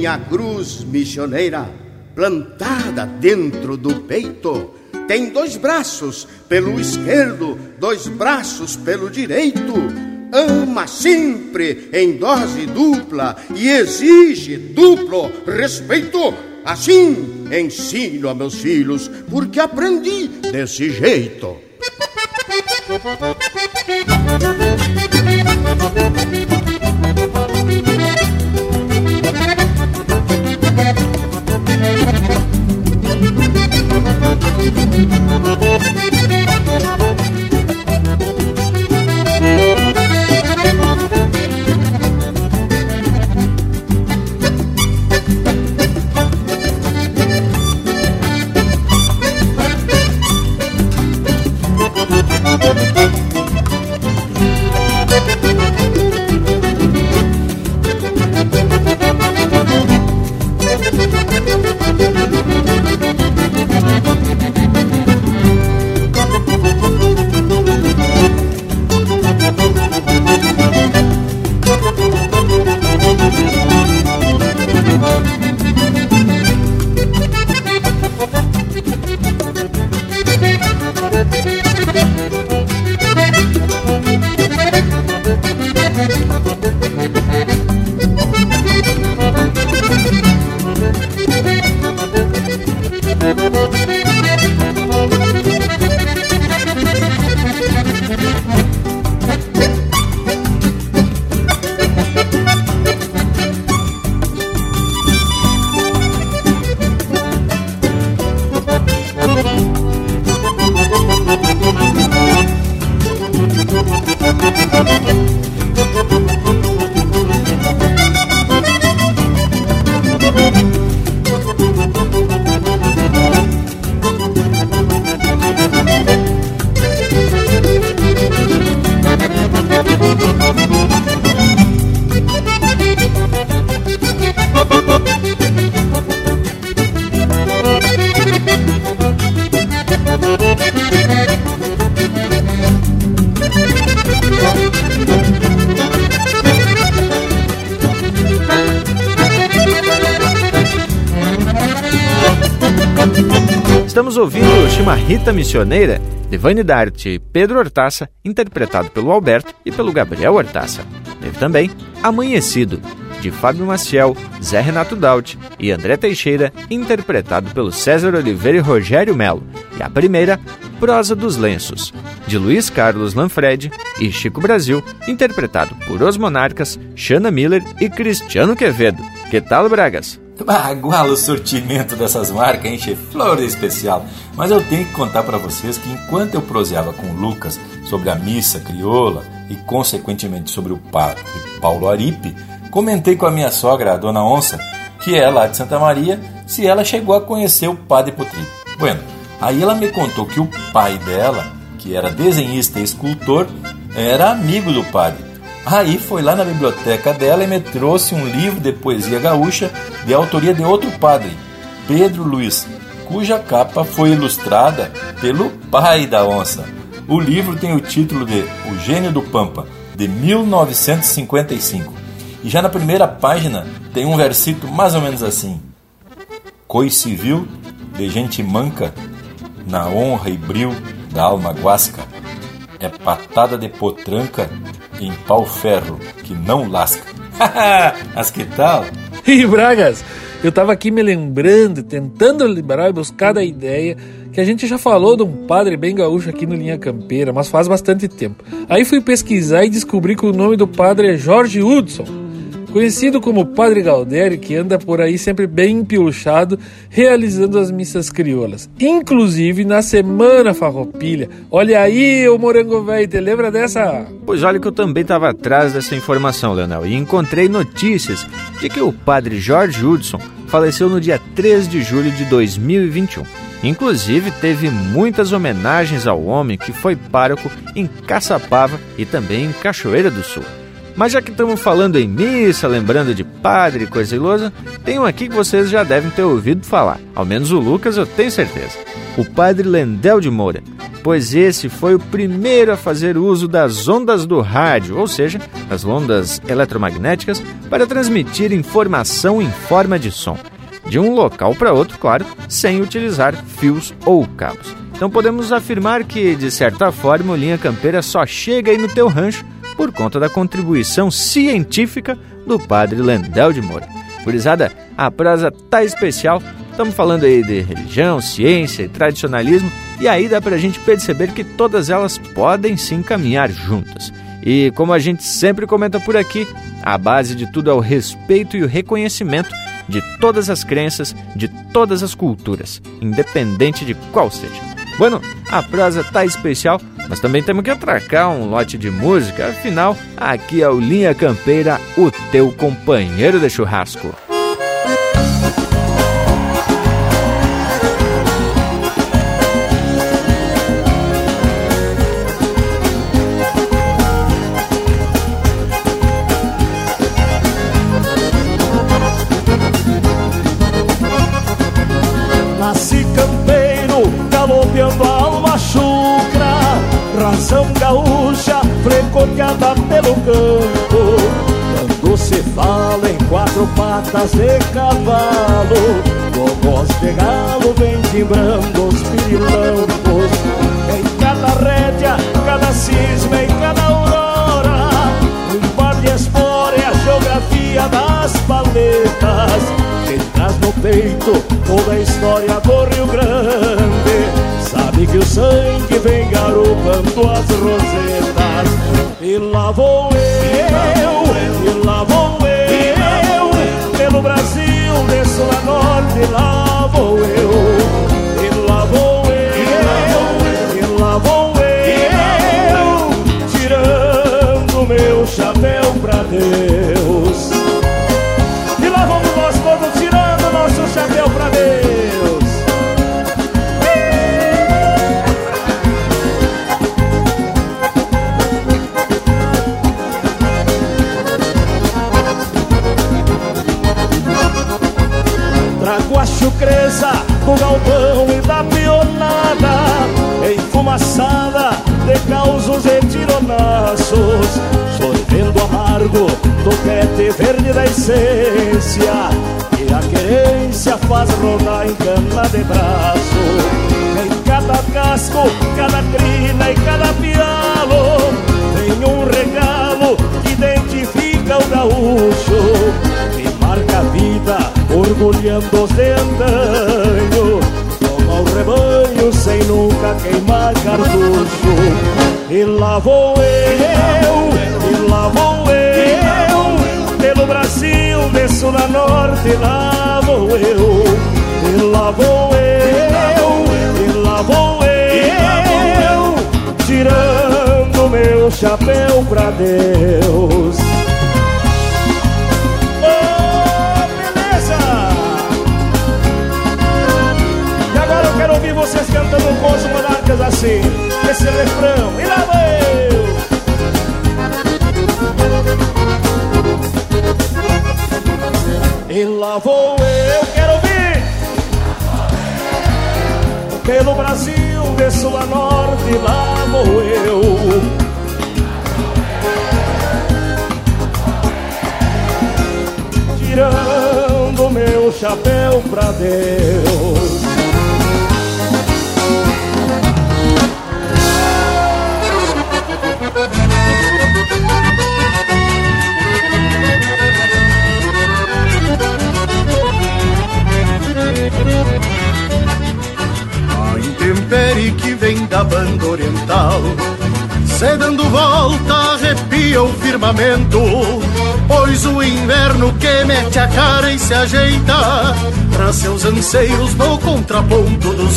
tem a cruz missioneira plantada dentro do peito. Tem dois braços pelo esquerdo, dois braços pelo direito. Ama sempre em dose dupla e exige duplo respeito. Assim ensino a meus filhos, porque aprendi desse jeito. Música Chimarrita Missioneira, de Vanidarte e Pedro Hortaça, interpretado pelo Alberto e pelo Gabriel Hortaça. Teve também Amanhecido, de Fábio Maciel, Zé Renato Daut e André Teixeira, interpretado pelo César Oliveira e Rogério Melo. E a primeira, Prosa dos Lenços, de Luiz Carlos Lanfred e Chico Brasil, interpretado por Os Monarcas, Shana Miller e Cristiano Quevedo. Que tal, Bragas? Baguala o sortimento dessas marcas, enche flor especial. Mas eu tenho que contar para vocês que enquanto eu proseava com Lucas sobre a missa crioula e consequentemente sobre o padre Paulo Aripe, comentei com a minha sogra, a dona Onça, que é lá de Santa Maria, se ela chegou a conhecer o padre Potri. Bueno, aí ela me contou que o pai dela, que era desenhista e escultor, era amigo do padre Aí foi lá na biblioteca dela e me trouxe um livro de poesia gaúcha de autoria de outro padre, Pedro Luiz, cuja capa foi ilustrada pelo pai da onça. O livro tem o título de O Gênio do Pampa, de 1955. E já na primeira página tem um versículo mais ou menos assim: Coi civil de gente manca, na honra e bril da alma guasca, é patada de potranca em pau-ferro que não lasca. Mas que tal? E Bragas, eu tava aqui me lembrando, tentando lembrar e buscar a ideia que a gente já falou de um padre bem gaúcho aqui no Linha Campeira, mas faz bastante tempo. Aí fui pesquisar e descobri que o nome do padre é Jorge Hudson conhecido como Padre Galdério, que anda por aí sempre bem empilchado, realizando as missas crioulas. Inclusive na Semana Farroupilha. Olha aí, o Morango Velho, te lembra dessa? Pois olha que eu também estava atrás dessa informação, Leonel, e encontrei notícias de que o Padre Jorge Hudson faleceu no dia 3 de julho de 2021. Inclusive, teve muitas homenagens ao homem que foi pároco em Caçapava e também em Cachoeira do Sul. Mas já que estamos falando em missa, lembrando de padre e coisa ilosa, tem um aqui que vocês já devem ter ouvido falar. Ao menos o Lucas eu tenho certeza. O padre Lendel de Moura. Pois esse foi o primeiro a fazer uso das ondas do rádio, ou seja, das ondas eletromagnéticas, para transmitir informação em forma de som. De um local para outro, claro, sem utilizar fios ou cabos. Então podemos afirmar que, de certa forma, o Linha Campeira só chega aí no teu rancho por conta da contribuição científica do padre Lendel de Moura. Gurizada, a prosa tá especial. Estamos falando aí de religião, ciência e tradicionalismo, e aí dá pra gente perceber que todas elas podem se encaminhar juntas. E como a gente sempre comenta por aqui, a base de tudo é o respeito e o reconhecimento de todas as crenças, de todas as culturas, independente de qual seja. Bueno, a prosa tá especial, mas também temos que atracar um lote de música, afinal, aqui é o Linha Campeira, o teu companheiro de churrasco. Quatro patas de cavalo. Com voz de galo vem timbrando os pirilampos. Em cada rédea, cada cisma, em cada aurora Um par de espora a geografia das paletas Quem traz no peito toda a história do Rio Grande Sabe que o sangue vem garopando as rosetas. E lá vou eu, e lá vou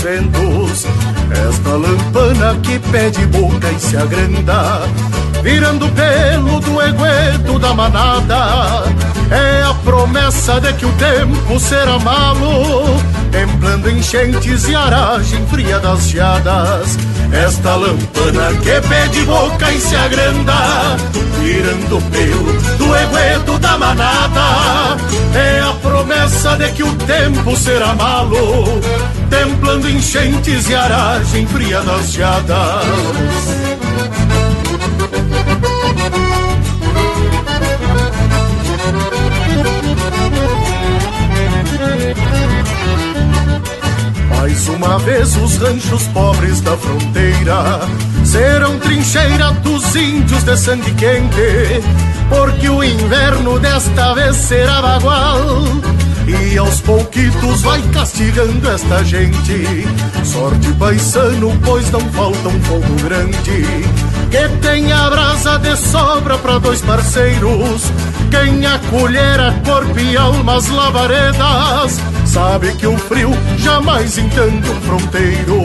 Esta lampana que pede boca e se agranda Virando pelo do egueto da manada. É a promessa de que o tempo será malo Templando enchentes e aragem fria das geadas Esta lampana que pede boca e se agranda Virando pelo do egueto da manada. É a promessa de que o tempo será malo Templando enchentes e aragem fria das geadas Mais uma vez os ranchos pobres da fronteira serão trincheira dos índios de sangue quente, porque o inverno desta vez será bagual. E aos pouquitos vai castigando esta gente. Sorte paisano, pois não falta um fogo grande. Que tenha brasa de sobra para dois parceiros. Quem acolhera corpo e almas lavaredas Sabe que o frio jamais entende um fronteiro.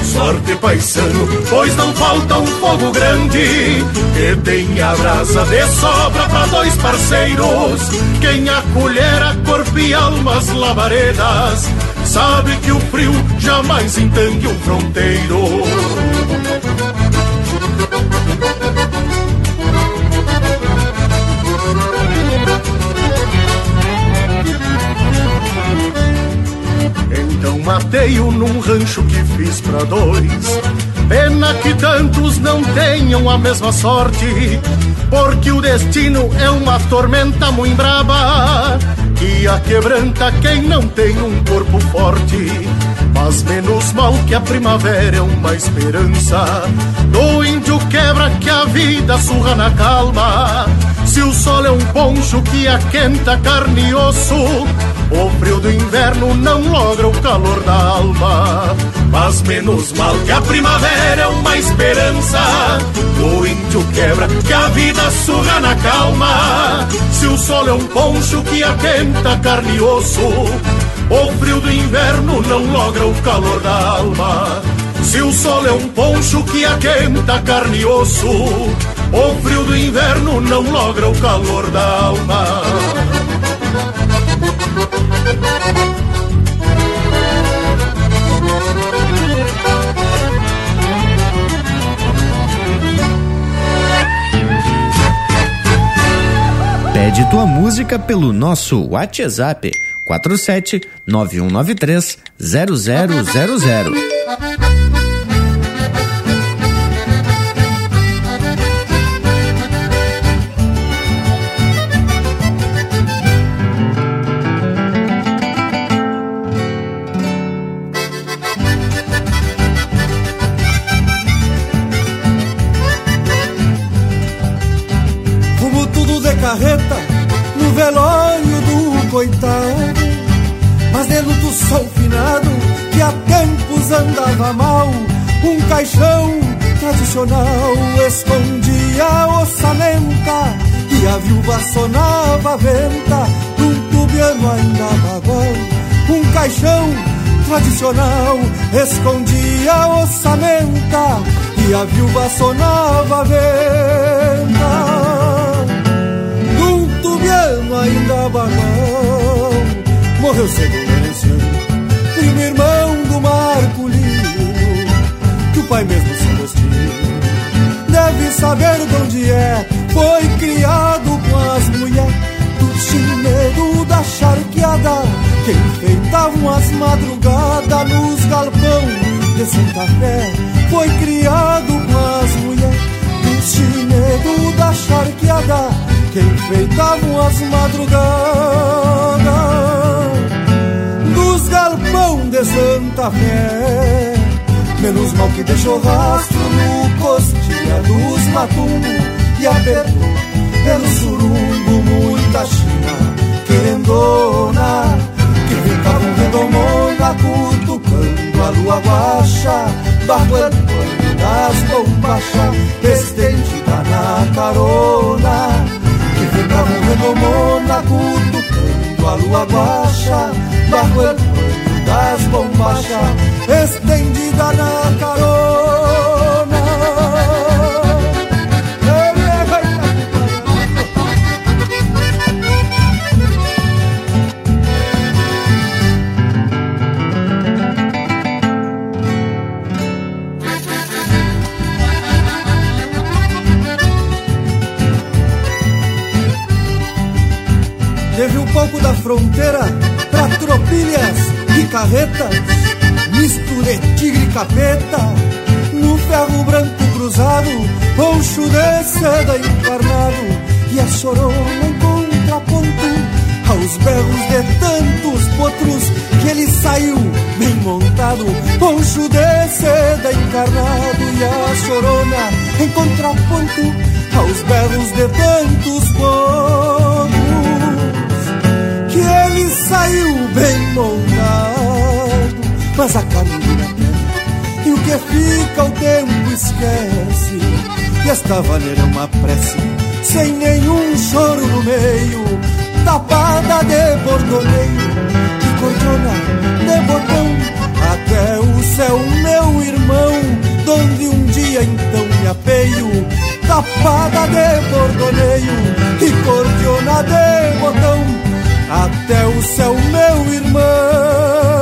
Sorte paisano, pois não falta um fogo grande Que tenha brasa de sobra para dois parceiros. Quem acolhera corpo e almas lavaredas Sabe que o frio jamais entende um fronteiro matei-o num rancho que fiz pra dois. Pena que tantos não tenham a mesma sorte, porque o destino é uma tormenta muito braba que a quebranta quem não tem um corpo forte. Mas menos mal que a primavera é uma esperança do índio quebra que a vida surra na calma. Se o sol é um poncho que aquenta carne e osso, o frio do inverno não logra o calor da alma. Mas menos mal que a primavera é uma esperança. O índio quebra que a vida surra na calma. Se o sol é um poncho que aquenta carne e osso, o frio do inverno não logra o calor da alma. Se o sol é um poncho que aquenta carne e osso, o frio do inverno não logra o calor da alma. Pede tua música pelo nosso WhatsApp 47 9193 0000. Andava mal Um caixão tradicional escondia a ossamenta E a viúva sonava a venta Um tubiano ainda bagual Um caixão tradicional escondia a ossamenta E a viúva sonava a venta Um tubiano ainda bagual Morreu cedo pai mesmo se Agostinho deve saber de onde é, foi criado com as mulheres. Do chinedo da charqueada, que enfeitavam as madrugadas nos galpão de Santa Fé, foi criado com as mulheres. Do chinedo da charqueada, que enfeitavam as madrugadas dos galpão de Santa Fé. Menos mal que deixou rastro no costilha dos matumbos e apertou. Pelo surumbo muita china querendona que ficavam redomona cutucando a lua guacha el pano das bombachas estendida na carona que ficavam redomona cutucando a lua guacha pueblo das bombachas, estendida na carona. Teve um pouco da fronteira pra tropilhas e carretas, de tigre capeta, no ferro branco cruzado, poncho de seda encarnado, e a chorona em contraponto, aos berros de tantos potros, que ele saiu bem montado, poncho de seda encarnado, e a chorona em contraponto, aos berros de tantos potros que ele saiu bem moldado, mas a caminho e o que fica o tempo esquece. E esta vaneira é uma prece, sem nenhum choro no meio, tapada de bordoneio, de cordona, de botão, até o céu, meu irmão, donde um dia então me apeio, tapada de bordoneio, e cordiona de botão. Até o céu, meu irmão,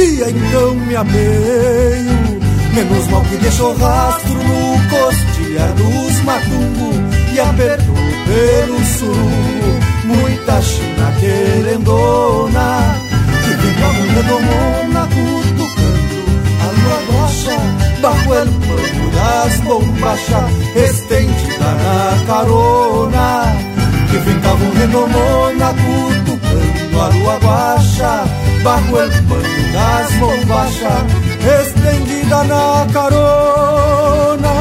dia então me ameio, menos mal que deixou rastro no costilha dos matungo e apertou pelo surungo muita china querendona, que vem com redomona cutucando a lua rocha, bajo el pano das bombachas, estendida na carona que ficavam renomona cutucando a lua baixa, bajo el pano das bombachas, estendida na carona.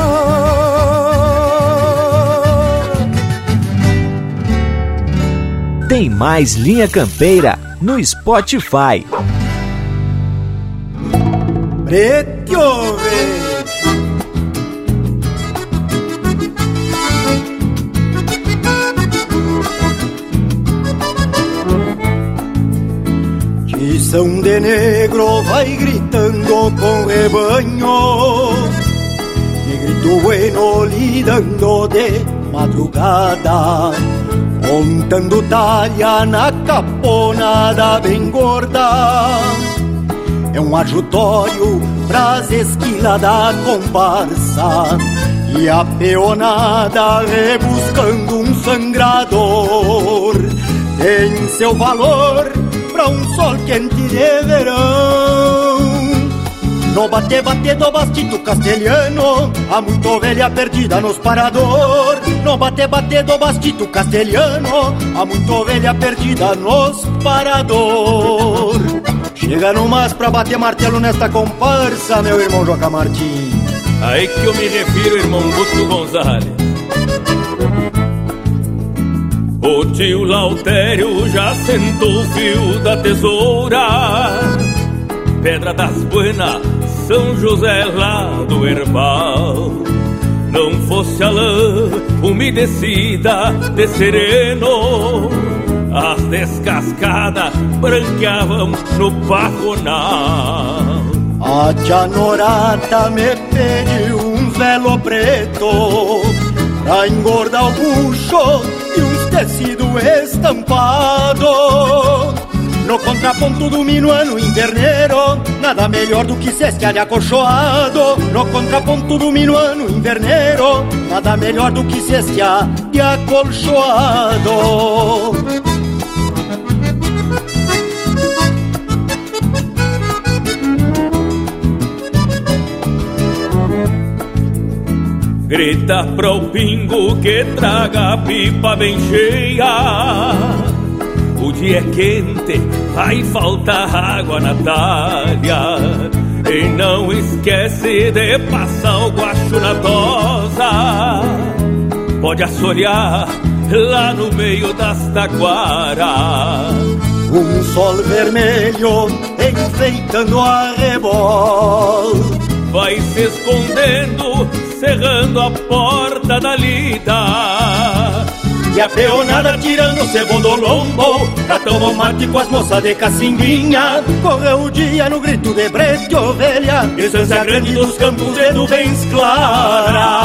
Tem mais Linha Campeira no Spotify. Preto, São de negro vai gritando com rebanho. E grito bueno lidando de madrugada Montando talha na caponada bem gorda. É um ajutório pras esquilas da comparsa E a peonada rebuscando um sangrador. Tem seu valor pra um sol quente de verão. No bate bate do bastito castelhano, há muito ovelha perdida nos parador. No bate bate do bastito castelhano, há muito ovelha perdida nos parador. Chega no mas pra bater martelo nesta comparsa, meu irmão Joca Martins. Aí que eu me refiro, irmão Guto Gonzalez. O tio Lautério já sentou o fio da tesoura. Pedra das Buenas, São José lá do Herbal. Não fosse a lã umedecida de sereno As descascadas branqueavam no pajonal A tia Norata me pediu um velo preto Pra engordar o bucho tecido estampado. No contraponto do minuano inverneiro Nada melhor do que cestia de acolchoado. No contraponto do minuano inverneiro Nada melhor do que cestia de acolchoado Grita pro pingo que traga a pipa bem cheia. O dia é quente, vai faltar água na talha. E não esquece de passar o guacho na tosa. Pode assorear lá no meio das taquaras. Um sol vermelho enfeitando a rebol Vai se escondendo, cerrando a porta da lida. E a peonada tirando o cebo do lombo Pra tomar mate com as moças de cacimbinha Correu o dia no grito de brete ovelha Distância grande dos campos de nuvens claras.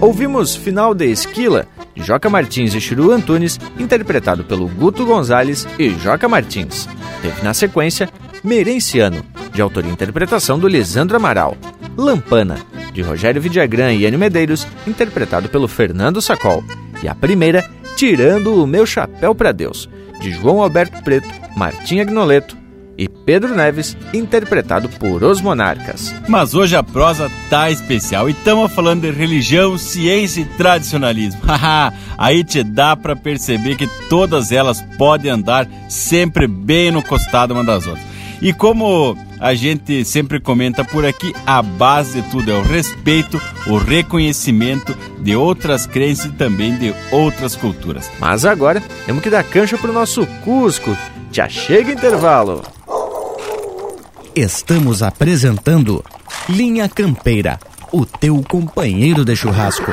Ouvimos Final de Esquila, de Joca Martins e Chiru Antunes, interpretado pelo Guto Gonzalez e Joca Martins. Teve na sequência Merenciano, de autoria e interpretação do Lisandro Amaral. Lampana, de Rogério Vidagrã e Enio Medeiros, interpretado pelo Fernando Sacol. E a primeira, Tirando o Meu Chapéu para Deus, de João Alberto Preto, Martim Agnoleto e Pedro Neves, interpretado por Os Monarcas. Mas hoje a prosa tá especial e estamos falando de religião, ciência e tradicionalismo. Aí te dá para perceber que todas elas podem andar sempre bem no costado uma das outras. E como a gente sempre comenta por aqui, a base de tudo é o respeito, o reconhecimento de outras crenças e também de outras culturas. Mas agora temos que dar cancha pro nosso Cusco. Já chega intervalo. Estamos apresentando Linha Campeira, o teu companheiro de churrasco.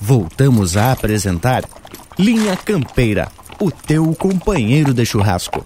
Voltamos a apresentar Linha Campeira, o teu companheiro de churrasco.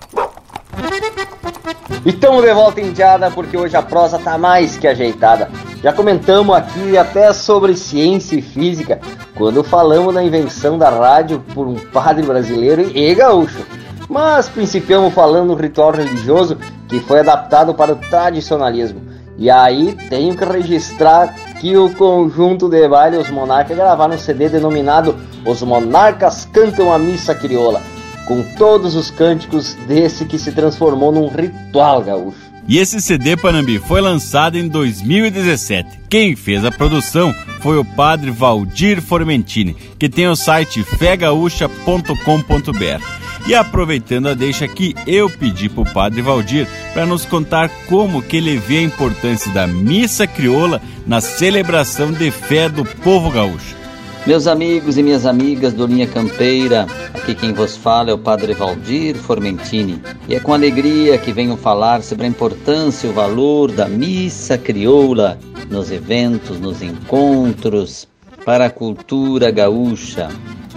Estamos de volta indiada porque hoje a prosa tá mais que ajeitada. Já comentamos aqui até sobre ciência e física quando falamos da invenção da rádio por um padre brasileiro e gaúcho. Mas principiamos falando do ritual religioso que foi adaptado para o tradicionalismo. E aí tenho que registrar que o conjunto de baile Os Monarcas gravaram um CD denominado Os Monarcas Cantam a Missa Crioula, com todos os cânticos desse que se transformou num ritual gaúcho. E esse CD Panambi foi lançado em 2017. Quem fez a produção foi o padre Valdir Formentini, que tem o site fegaúcha.com.br. E aproveitando a deixa aqui, eu pedi para o Padre Valdir para nos contar como que ele vê a importância da missa crioula na celebração de fé do povo gaúcho. Meus amigos e minhas amigas do Linha Campeira, aqui quem vos fala é o Padre Valdir Formentini. E é com alegria que venho falar sobre a importância e o valor da missa crioula nos eventos, nos encontros, para a cultura gaúcha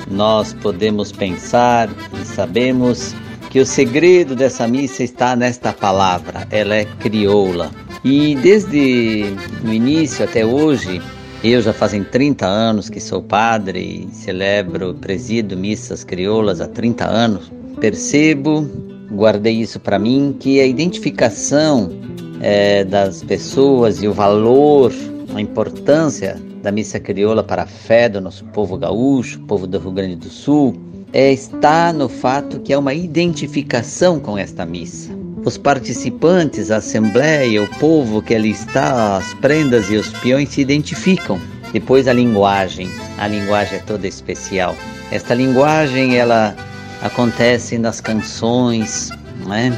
nós podemos pensar e sabemos que o segredo dessa missa está nesta palavra, ela é crioula. E desde o início até hoje, eu já fazem 30 anos que sou padre e celebro, presido missas crioulas há 30 anos. Percebo, guardei isso para mim, que a identificação é, das pessoas e o valor, a importância da missa crioula para a fé do nosso povo gaúcho, povo do Rio Grande do Sul, é, está no fato que é uma identificação com esta missa. Os participantes, a assembleia, o povo que ali está, as prendas e os peões se identificam. Depois a linguagem, a linguagem é toda especial. Esta linguagem ela acontece nas canções, né?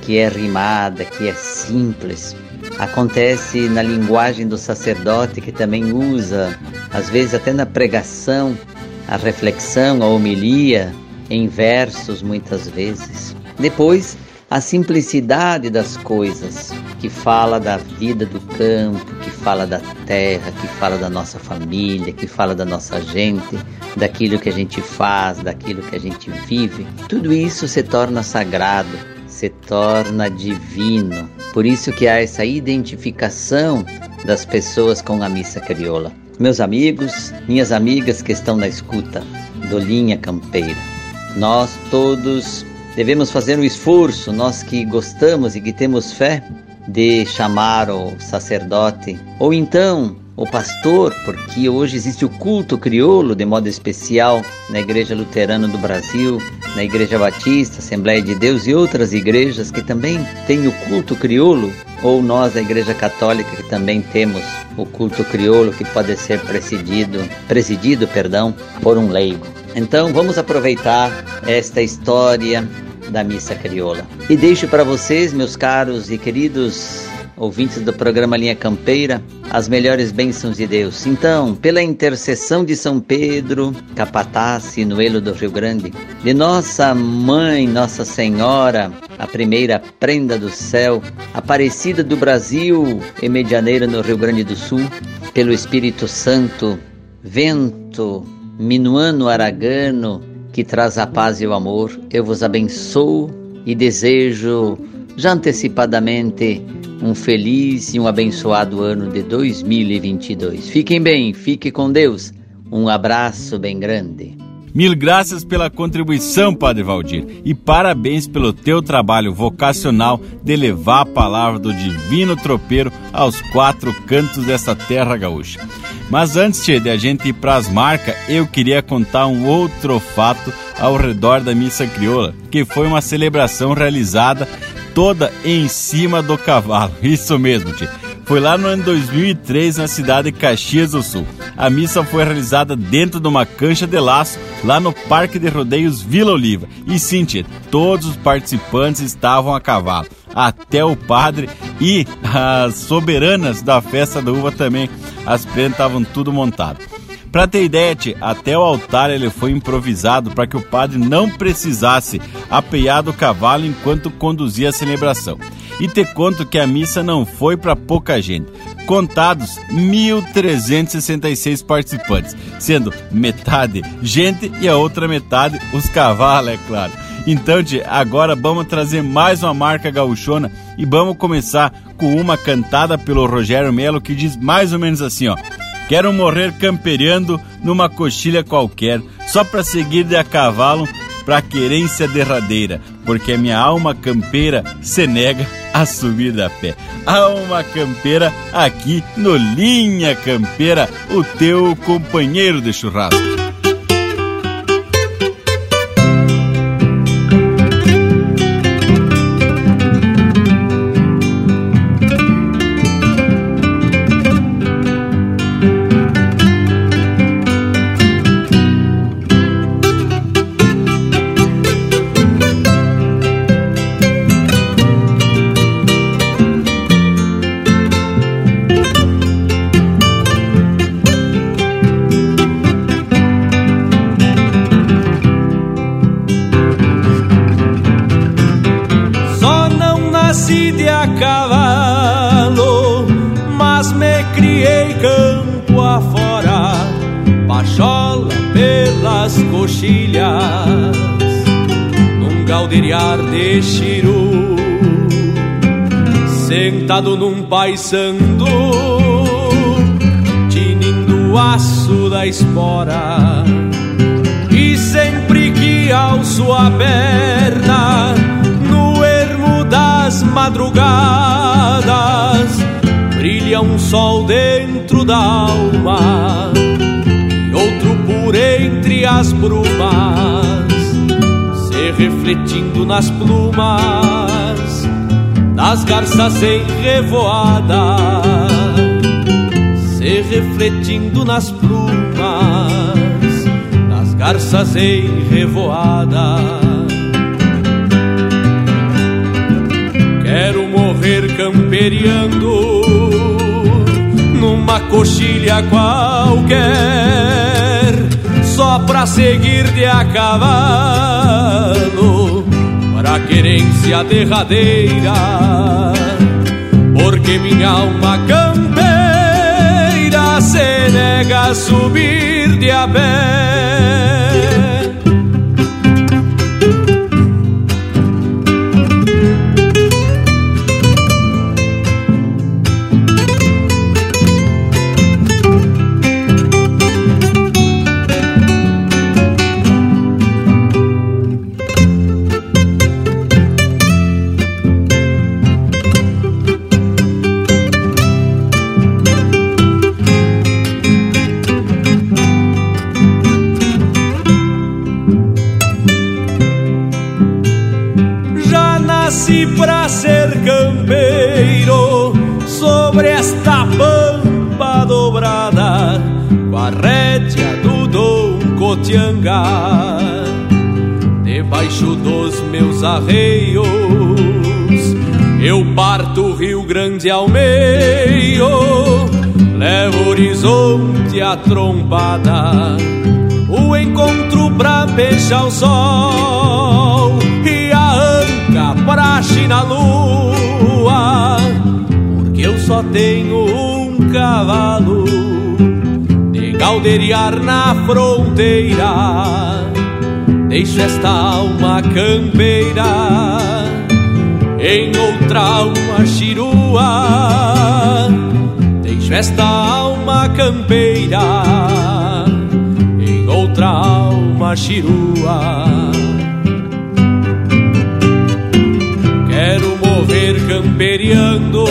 que é rimada, que é simples. Acontece na linguagem do sacerdote que também usa, às vezes até na pregação, a reflexão, a homilia, em versos muitas vezes. Depois, a simplicidade das coisas, que fala da vida do campo, que fala da terra, que fala da nossa família, que fala da nossa gente, daquilo que a gente faz, daquilo que a gente vive. Tudo isso se torna sagrado, se torna divino. Por isso que há essa identificação das pessoas com a missa crioula. Meus amigos, minhas amigas que estão na escuta do Linha Campeira, nós todos devemos fazer um esforço, nós que gostamos e que temos fé, de chamar o sacerdote ou então o pastor, porque hoje existe o culto crioulo de modo especial na Igreja Luterana do Brasil, na Igreja Batista, Assembleia de Deus e outras igrejas que também têm o culto crioulo, ou nós da Igreja Católica que também temos o culto crioulo que pode ser presidido, presidido, perdão, por um leigo. Então vamos aproveitar esta história da missa crioula. E deixo para vocês, meus caros e queridos ouvintes do programa Linha Campeira, as melhores bênçãos de Deus. Então, pela intercessão de São Pedro, capataz e Noelo do Rio Grande, de nossa mãe, Nossa Senhora, a primeira prenda do céu, Aparecida do Brasil e Medianeira no Rio Grande do Sul, pelo Espírito Santo, vento, minuano aragano, que traz a paz e o amor, eu vos abençoo e desejo já antecipadamente um feliz e um abençoado ano de 2022. Fiquem bem, fique com Deus. Um abraço bem grande. Mil graças pela contribuição, Padre Valdir, e parabéns pelo teu trabalho vocacional de levar a palavra do divino tropeiro aos quatro cantos dessa terra gaúcha. Mas antes de a gente ir para as marcas, eu queria contar um outro fato ao redor da missa crioula, que foi uma celebração realizada toda em cima do cavalo. Isso mesmo, tio. Foi lá no ano 2003 na cidade de Caxias do Sul. A missa foi realizada dentro de uma cancha de laço lá no Parque de Rodeios Vila Oliva. E sim, tia, todos os participantes estavam a cavalo. Até o padre e as soberanas da festa da uva também. As prendas estavam tudo montado. Para ter ideia, até o altar ele foi improvisado para que o padre não precisasse apear do cavalo enquanto conduzia a celebração. E te conto que a missa não foi para pouca gente. Contados 1.366 participantes, sendo metade gente e a outra metade os cavalos, é claro. Então, tia, agora vamos trazer mais uma marca gauchona e vamos começar com uma cantada pelo Rogério Melo que diz mais ou menos assim, ó. Quero morrer campereando numa coxilha qualquer, só para seguir de a cavalo pra querência derradeira, porque a minha alma campeira se nega a subir da pé. Alma campeira aqui no Linha Campeira, o teu companheiro de churrasco. Num paisando, tinindo o aço da espora. E sempre que alço a perna, no ermo das madrugadas, brilha um sol dentro da alma e outro por entre as brumas, se refletindo nas plumas das garças em revoada, se refletindo nas plumas das garças em revoada. Quero morrer camperiando numa coxilha qualquer, só pra seguir de a cavalo, para querência derradeira, porque minha alma campeira se nega a subir de a. Cotianga, debaixo dos meus arreios, eu parto o Rio Grande ao meio, levo horizonte a trombada, o encontro pra beijar o sol e a anca praxe na lua, porque eu só tenho um cavalo caldeirar na fronteira. Deixo esta alma campeira em outra alma chirua. Deixo esta alma campeira em outra alma chirua. Quero mover camperiando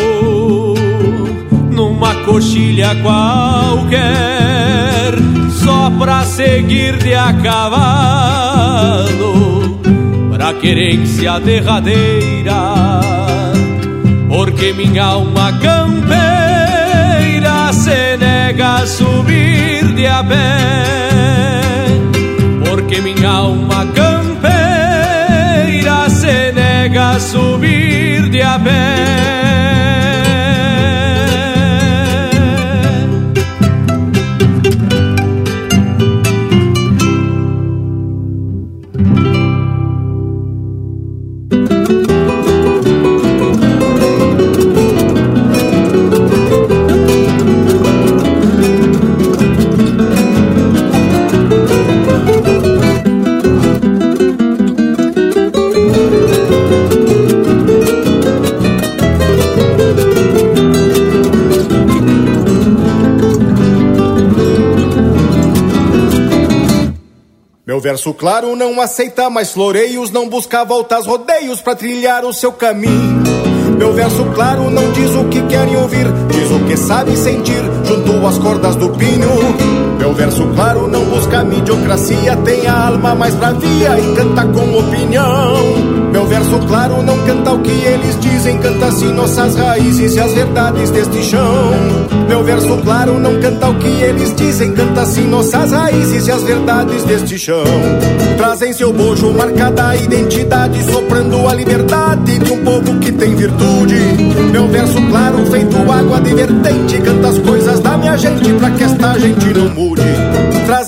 numa coxilha qualquer, só pra seguir de a cavalo, pra querência derradeira, porque minha alma campeira se nega a subir de a pé, porque minha alma verso claro não aceita mais floreios, não busca voltas, rodeios para trilhar o seu caminho. Meu verso claro não diz o que querem ouvir, diz o que sabe sentir junto às cordas do pinho. Meu verso claro não busca mediocracia, tem a alma mais bravia e canta com opinião. Verso claro não canta o que eles dizem, canta sim nossas raízes e as verdades deste chão. Meu verso claro não canta o que eles dizem, canta sim nossas raízes e as verdades deste chão. Trazem seu bojo marcada a identidade, soprando a liberdade de um povo que tem virtude. Meu verso claro feito água de vertente, canta as coisas da minha gente pra que esta gente não mude.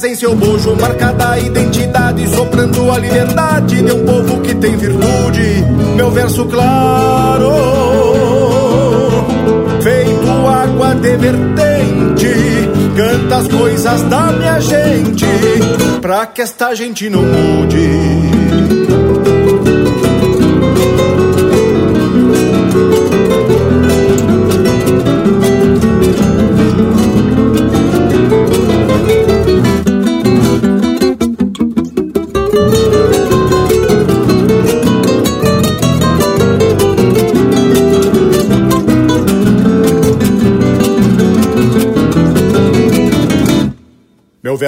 Trazem seu bojo marcada a identidade, soprando a liberdade de um povo que tem virtude meu verso claro, feito água de vertente, canta as coisas da minha gente, pra que esta gente não mude.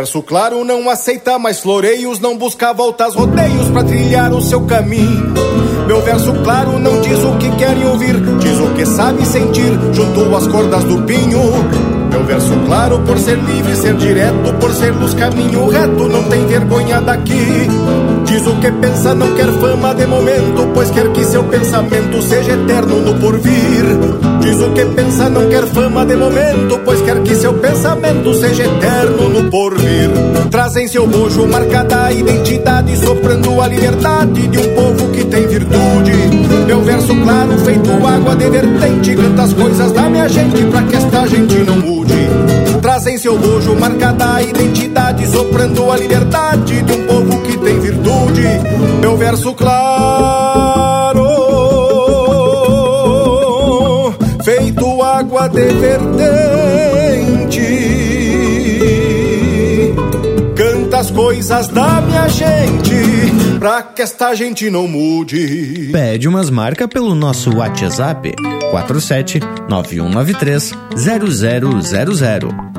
Verso claro não aceita mais floreios, não busca voltas, rodeios para trilhar o seu caminho. Meu verso claro não diz o que querem ouvir, diz o que sabe sentir, junto às cordas do pinho. Meu verso claro por ser livre, ser direto, por ser luz caminho reto, não tem vergonha daqui. Diz o que pensa, não quer fama de momento, pois quer que seu pensamento seja eterno no porvir. Diz o que pensa, não quer fama de momento, pois quer que seu pensamento seja eterno no porvir. Traz em seu bojo marcada a identidade, soprando a liberdade de um povo que tem virtude. Meu verso claro, feito água de vertente, canta as coisas da minha gente pra que esta gente não mude. Traz em seu bojo marcada a identidade, soprando a liberdade de um povo que tem virtude. Meu verso claro, de vertente, canta as coisas da minha gente, pra que esta gente não mude. Pede umas marcas pelo nosso WhatsApp 47 9193 0000.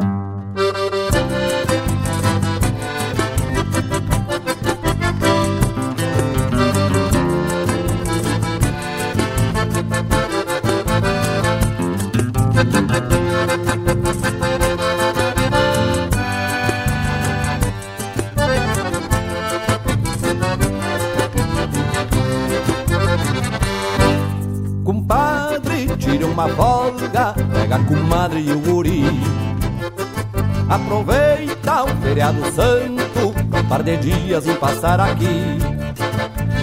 Passar aqui.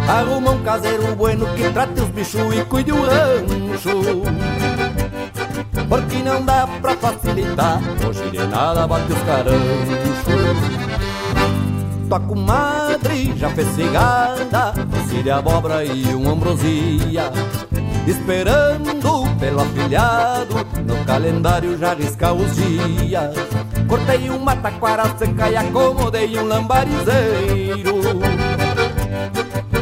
Arruma um caseiro bueno que trate os bichos e cuide o rancho. Porque não dá pra facilitar, hoje de nada bate os caranchos. Tua comadre já fez cigada, de abóbora e um ambrosia. Esperando pelo afilhado, no calendário já risca os dias. Cortei uma taquara seca e acomodei um lambarizeiro.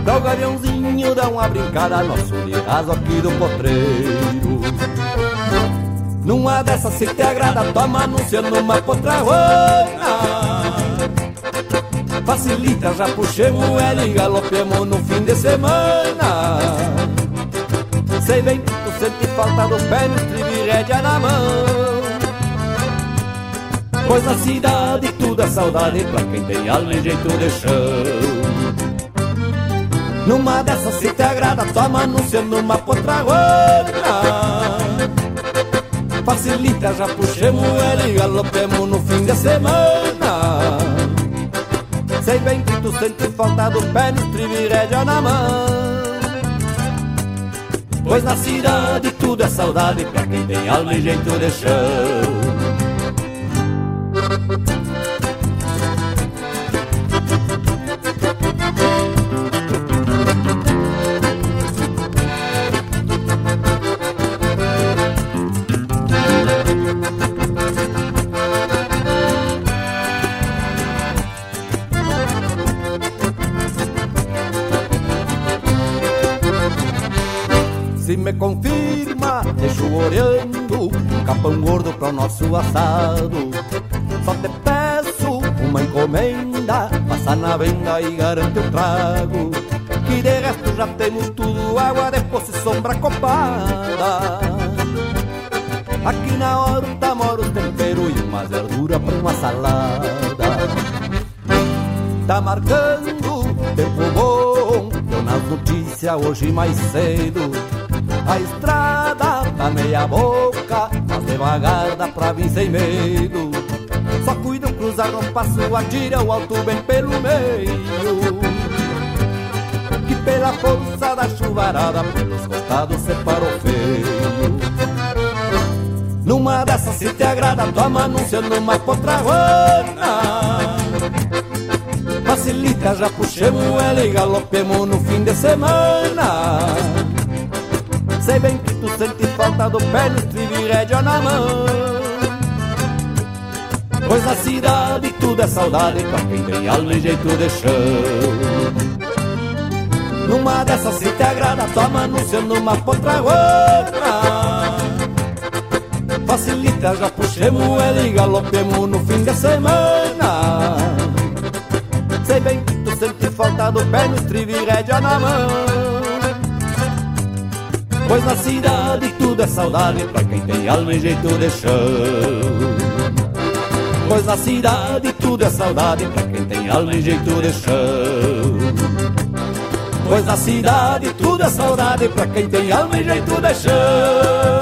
Pra o gaviãozinho dar uma brincada, nosso ligazo aqui do potreiro. Numa dessas se te agrada, toma anunciando uma potrahuana. Facilita, já puxemos ela e galopemos no fim de semana. Sei bem que tu sente falta do pé no e rédea na mão. Pois na cidade tudo é saudade pra quem tem alma e jeito de chão. Numa dessas se te agrada, toma anunciando uma potrahuana. Facilita, já puxemos ela e galopemos no fim de semana. Sei bem que tu sente falta do pé no e rédea na mão. Pois na cidade tudo é saudade pra quem tem alma e jeito de chão. Confirma, deixo orando um capão gordo pro nosso assado. Só te peço uma encomenda, passa na venda e garante o trago. Que de resto já temos tudo, água de poço e sombra copada. Aqui na horta mora o tempero e uma verdura pra uma salada. Tá marcando tempo bom, deu nas notícias hoje mais cedo. A estrada tá meia boca, mas devagar dá pra vir sem medo. Só cuida cruzar no passo, atira o alto bem pelo meio. Que pela força da chuvarada, pelos costados separou feio. Numa dessas se te agrada, toma anunciando uma potrahuana. Facilita, já puxemos ela e galopemos no fim de semana. Sei bem que tu sente falta do pé no estribo e rédea na mão. Pois na cidade tudo é saudade Pra quem tem alma e jeito de chão. Numa dessas se te agrada Toma seu numa contra outra. Facilita, já puxemos ele é e galopemos no fim da semana. Sei bem que tu sente falta do pé no estribo e rédea na mão. Pois na cidade tudo é saudade pra quem tem alma e jeito de chão. Pois na cidade tudo é saudade pra quem tem alma e jeito de chão. Pois na cidade tudo é saudade pra quem tem alma e jeito de chão.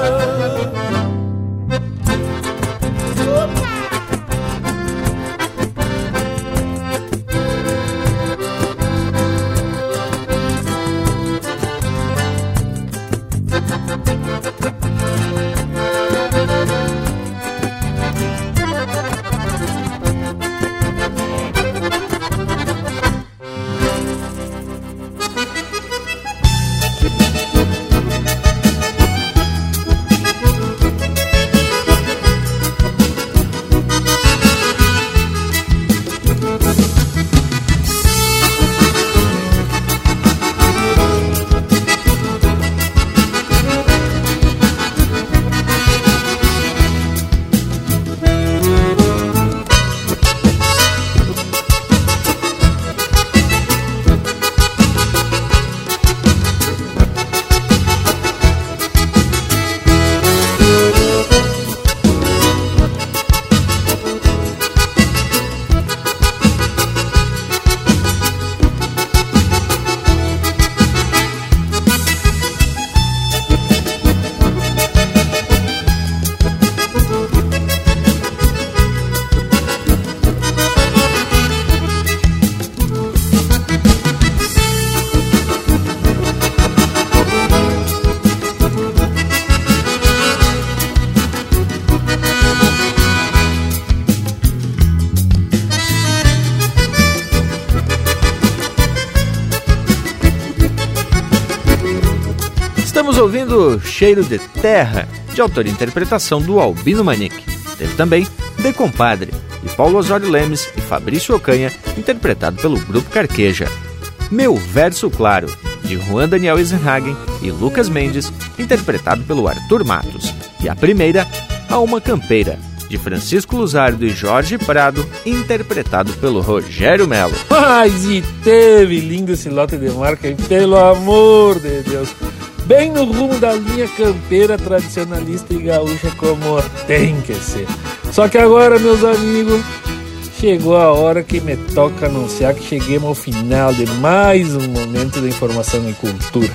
Cheiro de Terra, de autor e interpretação do Albino Manique. Teve também De Compadre, de Paulo Osório Lemes e Fabrício Ocanha, interpretado pelo Grupo Carqueja. Meu Verso Claro, de Juan Daniel Eisenhagen e Lucas Mendes, interpretado pelo Arthur Matos. E a primeira, Alma Campeira, de Francisco Luzardo e Jorge Prado, interpretado pelo Rogério Melo. Mas e teve lindo esse lote de marca, hein? pelo amor de Deus! Bem no rumo da linha campeira tradicionalista e gaúcha como tem que ser. Só que agora, meus amigos, chegou a hora que me toca anunciar que cheguemos ao final de mais um momento de informação e cultura.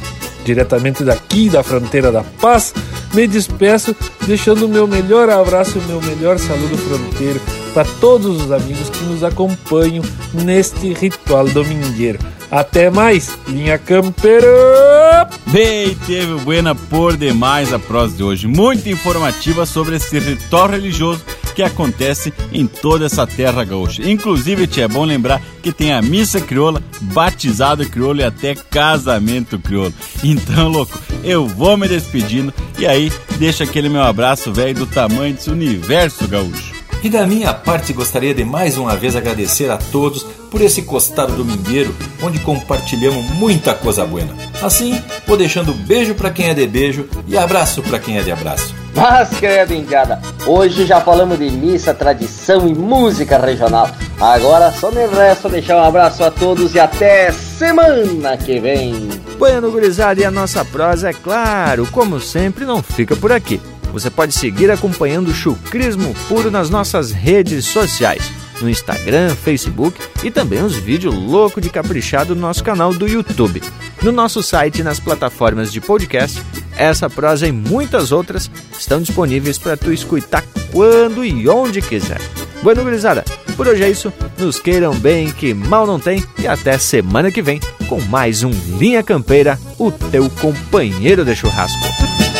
Diretamente daqui da fronteira da paz, me despeço deixando o meu melhor abraço e o meu melhor saludo fronteiro para todos os amigos que nos acompanham neste ritual domingueiro. Até mais, linha campeira! Bem, teve buena por demais a prosa de hoje. Muito informativa sobre esse ritual religioso que acontece em toda essa terra gaúcha. Inclusive, tia, é bom lembrar que tem a missa crioula, batizado crioulo e até casamento crioulo. Então, louco, eu vou me despedindo e aí deixa aquele meu abraço velho do tamanho desse universo gaúcho. E da minha parte, gostaria de mais uma vez agradecer a todos por esse costado domingueiro, onde compartilhamos muita coisa buena. Assim, vou deixando beijo para quem é de beijo e abraço para quem é de abraço. Mas, credo, indiada, hoje já falamos de missa, tradição e música regional. Agora só me resta deixar um abraço a todos e até semana que vem. Bueno, gurizada, e a nossa prosa, é claro, como sempre, não fica por aqui. Você pode seguir acompanhando o chucrismo puro nas nossas redes sociais, no Instagram, Facebook e também os vídeos louco de caprichado no nosso canal do YouTube. No nosso site e nas plataformas de podcast, essa prosa e muitas outras estão disponíveis para tu escutar quando e onde quiser. Bueno, gurizada, por hoje é isso. Nos queiram bem, que mal não tem. E até semana que vem com mais um Linha Campeira, o teu companheiro de churrasco.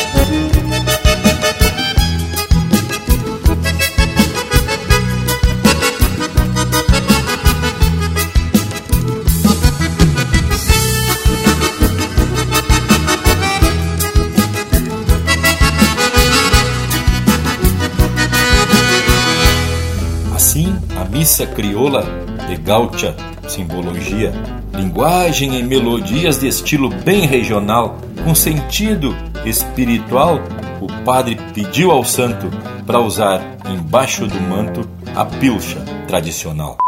Missa crioula de gaúcha simbologia, linguagem e melodias de estilo bem regional, com sentido espiritual, o padre pediu ao santo para usar embaixo do manto a pilcha tradicional.